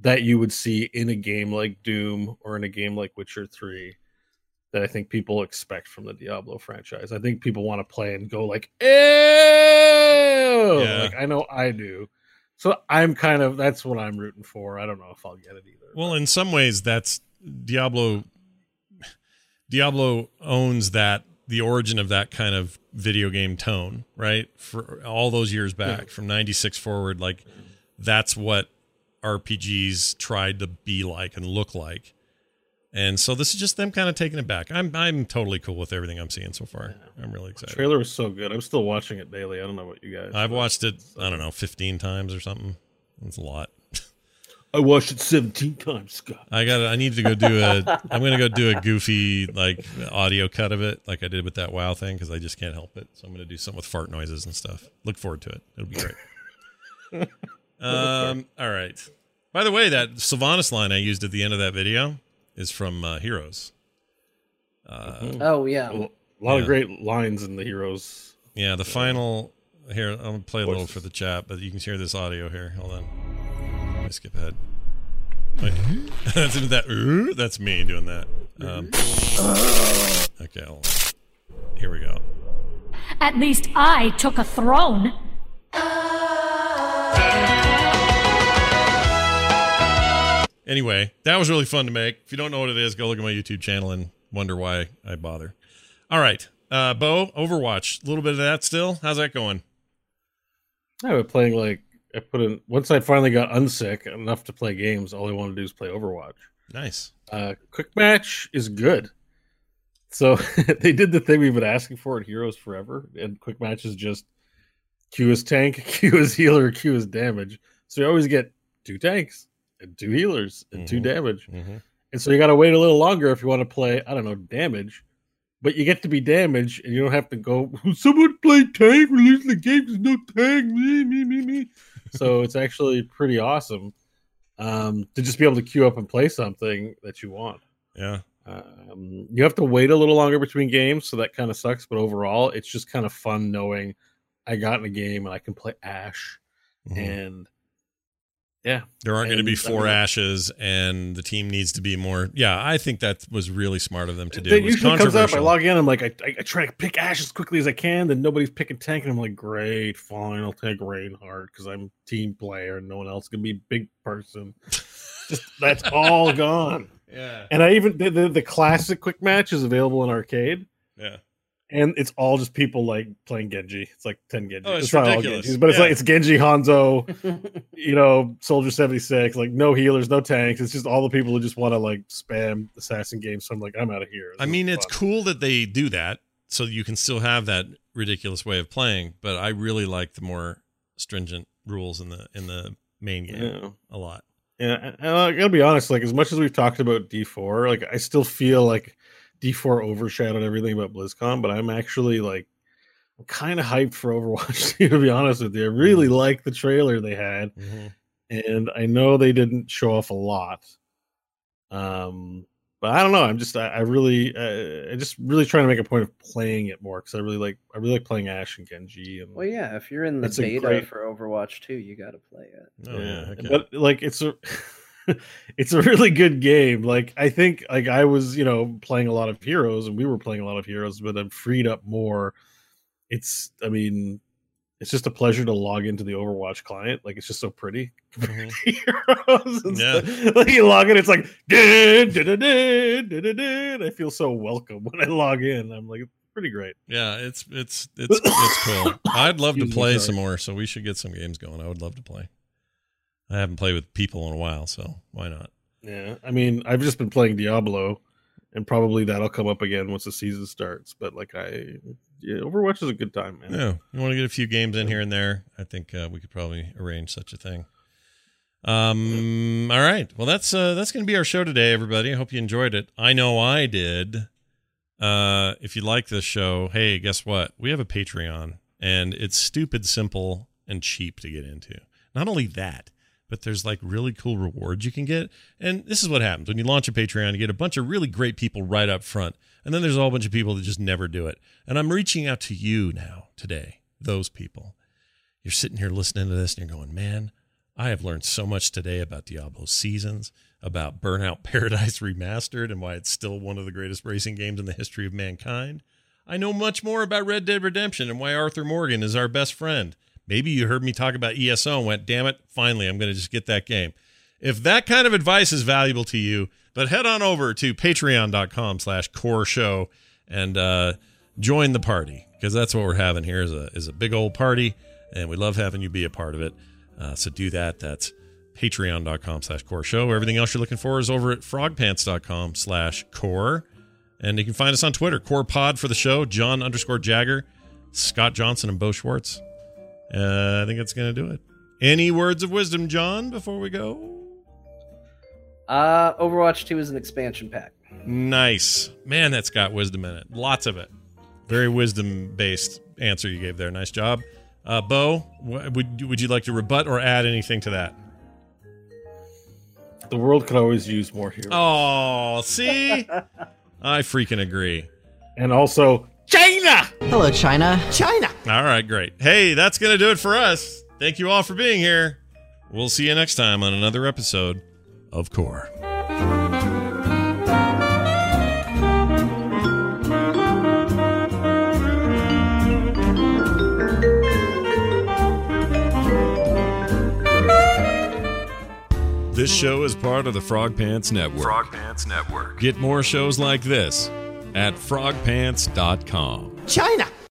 Speaker 3: that you would see in a game like doom or in a game like witcher 3 that I think people expect from the Diablo franchise. I think people want to play and go like, "Ew!"
Speaker 1: Yeah.
Speaker 3: Like I know I do. So I'm kind of that's what I'm rooting for. I don't know if I'll get it either.
Speaker 1: Well, in some ways, that's Diablo. Diablo owns that the origin of that kind of video game tone, right? For all those years back, from '96 forward, like that's what RPGs tried to be like and look like. And so this is just them kind of taking it back. I'm I'm totally cool with everything I'm seeing so far. I'm really
Speaker 3: the
Speaker 1: excited.
Speaker 3: trailer was so good. I'm still watching it daily. I don't know about you guys.
Speaker 1: I've watched it. I don't know, 15 times or something. That's a lot.
Speaker 3: I watched it 17 times, Scott.
Speaker 1: I got. I need to go do a. I'm gonna go do a goofy like audio cut of it, like I did with that WoW thing, because I just can't help it. So I'm gonna do something with fart noises and stuff. Look forward to it. It'll be great. um. All right. By the way, that Sylvanas line I used at the end of that video is from uh, Heroes. Uh,
Speaker 3: Mhm.
Speaker 2: Oh yeah.
Speaker 3: A lot
Speaker 1: Yeah.
Speaker 3: of great lines in the heroes.
Speaker 1: Yeah, the final. Here, I'm gonna play a little for the chat, but you can hear this audio here. Hold on. Let me skip ahead. Wait. that's that. "Ooh," That's me doing that. Um, okay, hold on. Here we go.
Speaker 4: At least I took a throne.
Speaker 1: Anyway, that was really fun to make. If you don't know what it is, go look at my YouTube channel and wonder why I bother. All right, uh, Bo, Overwatch. A little bit of that still. How's that going?
Speaker 3: I was playing like I put in once I finally got unsick enough to play games. All I want to do is play Overwatch.
Speaker 1: Nice.
Speaker 3: Uh, quick match is good. So they did the thing we've been asking for at Heroes forever, and quick match is just Q is tank, Q is healer, Q is damage. So you always get two tanks and two healers and two
Speaker 1: Mhm.
Speaker 3: damage.
Speaker 1: hmm
Speaker 3: And so you got to wait a little longer if you want to play, I don't know, damage. But you get to be damage and you don't have to go, someone play tank, release the game, there's no tank, me, me, me, me. so it's actually pretty awesome um, to just be able to queue up and play something that you want.
Speaker 1: Yeah.
Speaker 3: Um, you have to wait a little longer between games, so that kind of sucks. But overall, it's just kind of fun knowing I got in a game and I can play Ash.
Speaker 1: Mhm.
Speaker 3: And yeah,
Speaker 1: There aren't going to be four
Speaker 3: mean-
Speaker 1: ashes, and the team needs to be more. Yeah, I think that was really smart of them to do.
Speaker 3: That
Speaker 1: It was
Speaker 3: usually comes up. I log in. I'm like, I, I, I try to pick Ash as quickly as I can. Then nobody's picking tank, and I'm like, great, fine, I'll take Reinhardt because I'm team player, and no one else can be big person. Just that's all gone.
Speaker 1: yeah,
Speaker 3: And I even the, the the classic quick match is available in arcade,
Speaker 1: yeah.
Speaker 3: And it's all just people like playing Genji. It's like ten Genji.
Speaker 1: Oh, it's
Speaker 3: not all
Speaker 1: ridiculous.
Speaker 3: Genjis, but it's
Speaker 1: Yeah.
Speaker 3: like it's Genji, Hanzo, you know, Soldier 76, like no healers, no tanks. It's just all the people who just want to like spam assassin games. So I'm like, I'm out of here.
Speaker 1: I mean, it's
Speaker 3: fun.
Speaker 1: cool that they do that, so you can still have that ridiculous way of playing. But I really like the more stringent rules in the in the main game
Speaker 3: Yeah.
Speaker 1: a lot.
Speaker 3: Yeah, and- and I gotta be honest. Like, as much as we've talked about D4, like I still feel like D4 overshadowed everything about BlizzCon. But I'm actually like, I'm kind of hyped for Overwatch. to be honest with you, I really like the trailer they had, and I know they didn't show off a lot. Um, but I don't know. I'm just, I, I really, uh, I just really trying to make a point of playing it more because I really like, I really like playing Ash and Genji. And
Speaker 2: well, yeah. If you're in the beta
Speaker 3: great-
Speaker 2: for Overwatch 2, you got to play it.
Speaker 1: Oh yeah, heck yeah.
Speaker 3: but like it's a it's a really good game. Like I think like I was you know playing a lot of heroes and we were playing a lot of heroes, but I'm freed up more. It's I mean it's just a pleasure to log into the Overwatch client. Like it's just so pretty.
Speaker 1: Mhm.
Speaker 3: heroes
Speaker 1: Yeah.
Speaker 3: like you log in, it's like dun, dun, dun. I feel so welcome when I log in. I'm like it's pretty great.
Speaker 1: Yeah, it's it's it's it's cool. I'd love to play some more, so we should get some games going. I would love to play. I haven't played with people in a while, so why not?
Speaker 3: Yeah, I mean, I've just been playing Diablo, and probably that'll come up again once the season starts. But like, I yeah, Overwatch is a good time, man.
Speaker 1: Yeah, you want to get a few games in here and there. I think uh, we could probably arrange such a thing. Um. All right. Well, that's uh, that's going to be our show today, everybody. I hope you enjoyed it. I know I did. Uh, if you like this show, hey, guess what? We have a Patreon, and it's stupid, simple, and cheap to get into. Not only that, but there's like really cool rewards you can get. And this is what happens when you launch a Patreon, you get a bunch of really great people right up front. And then there's a whole bunch of people that just never do it. And I'm reaching out to you now today, those people. You're sitting here listening to this and you're going, man, I have learned so much today about Diablo Seasons, about Burnout Paradise Remastered, and why it's still one of the greatest racing games in the history of mankind. I know much more about Red Dead Redemption and why Arthur Morgan is our best friend. Maybe you heard me talk about ESO and went, damn it, finally, I'm going to just get that game. If that kind of advice is valuable to you, but head on over to patreon.com slash core show and uh, join the party because that's what we're having here is a, is a big old party and we love having you be a part of it. Uh, so do that. That's patreon.com slash core show. Everything else you're looking for is over at frogpants.com slash core. And you can find us on Twitter, core pod for the show, John underscore Jagger, Scott Johnson, and Bo Schwartz. Uh, I think that's going to do it. Any words of wisdom, John, before we go?
Speaker 2: Uh, Overwatch 2 is an expansion pack.
Speaker 1: Nice. Man, that's got wisdom in it. Lots of it. Very wisdom based answer you gave there. Nice job. Uh, Bo, wh- would, would you like to rebut or add anything to that?
Speaker 3: The world could always use more heroes,
Speaker 1: Oh, see? I freaking agree.
Speaker 3: and also China.
Speaker 5: Hello, China.
Speaker 6: China.
Speaker 1: All right, great. Hey, that's going to do it for us. Thank you all for being here. We'll see you next time on another episode of Core. This show is part of the Frog Pants Network.
Speaker 7: Frog Pants Network.
Speaker 1: Get more shows like this at frogpants.com.
Speaker 6: China.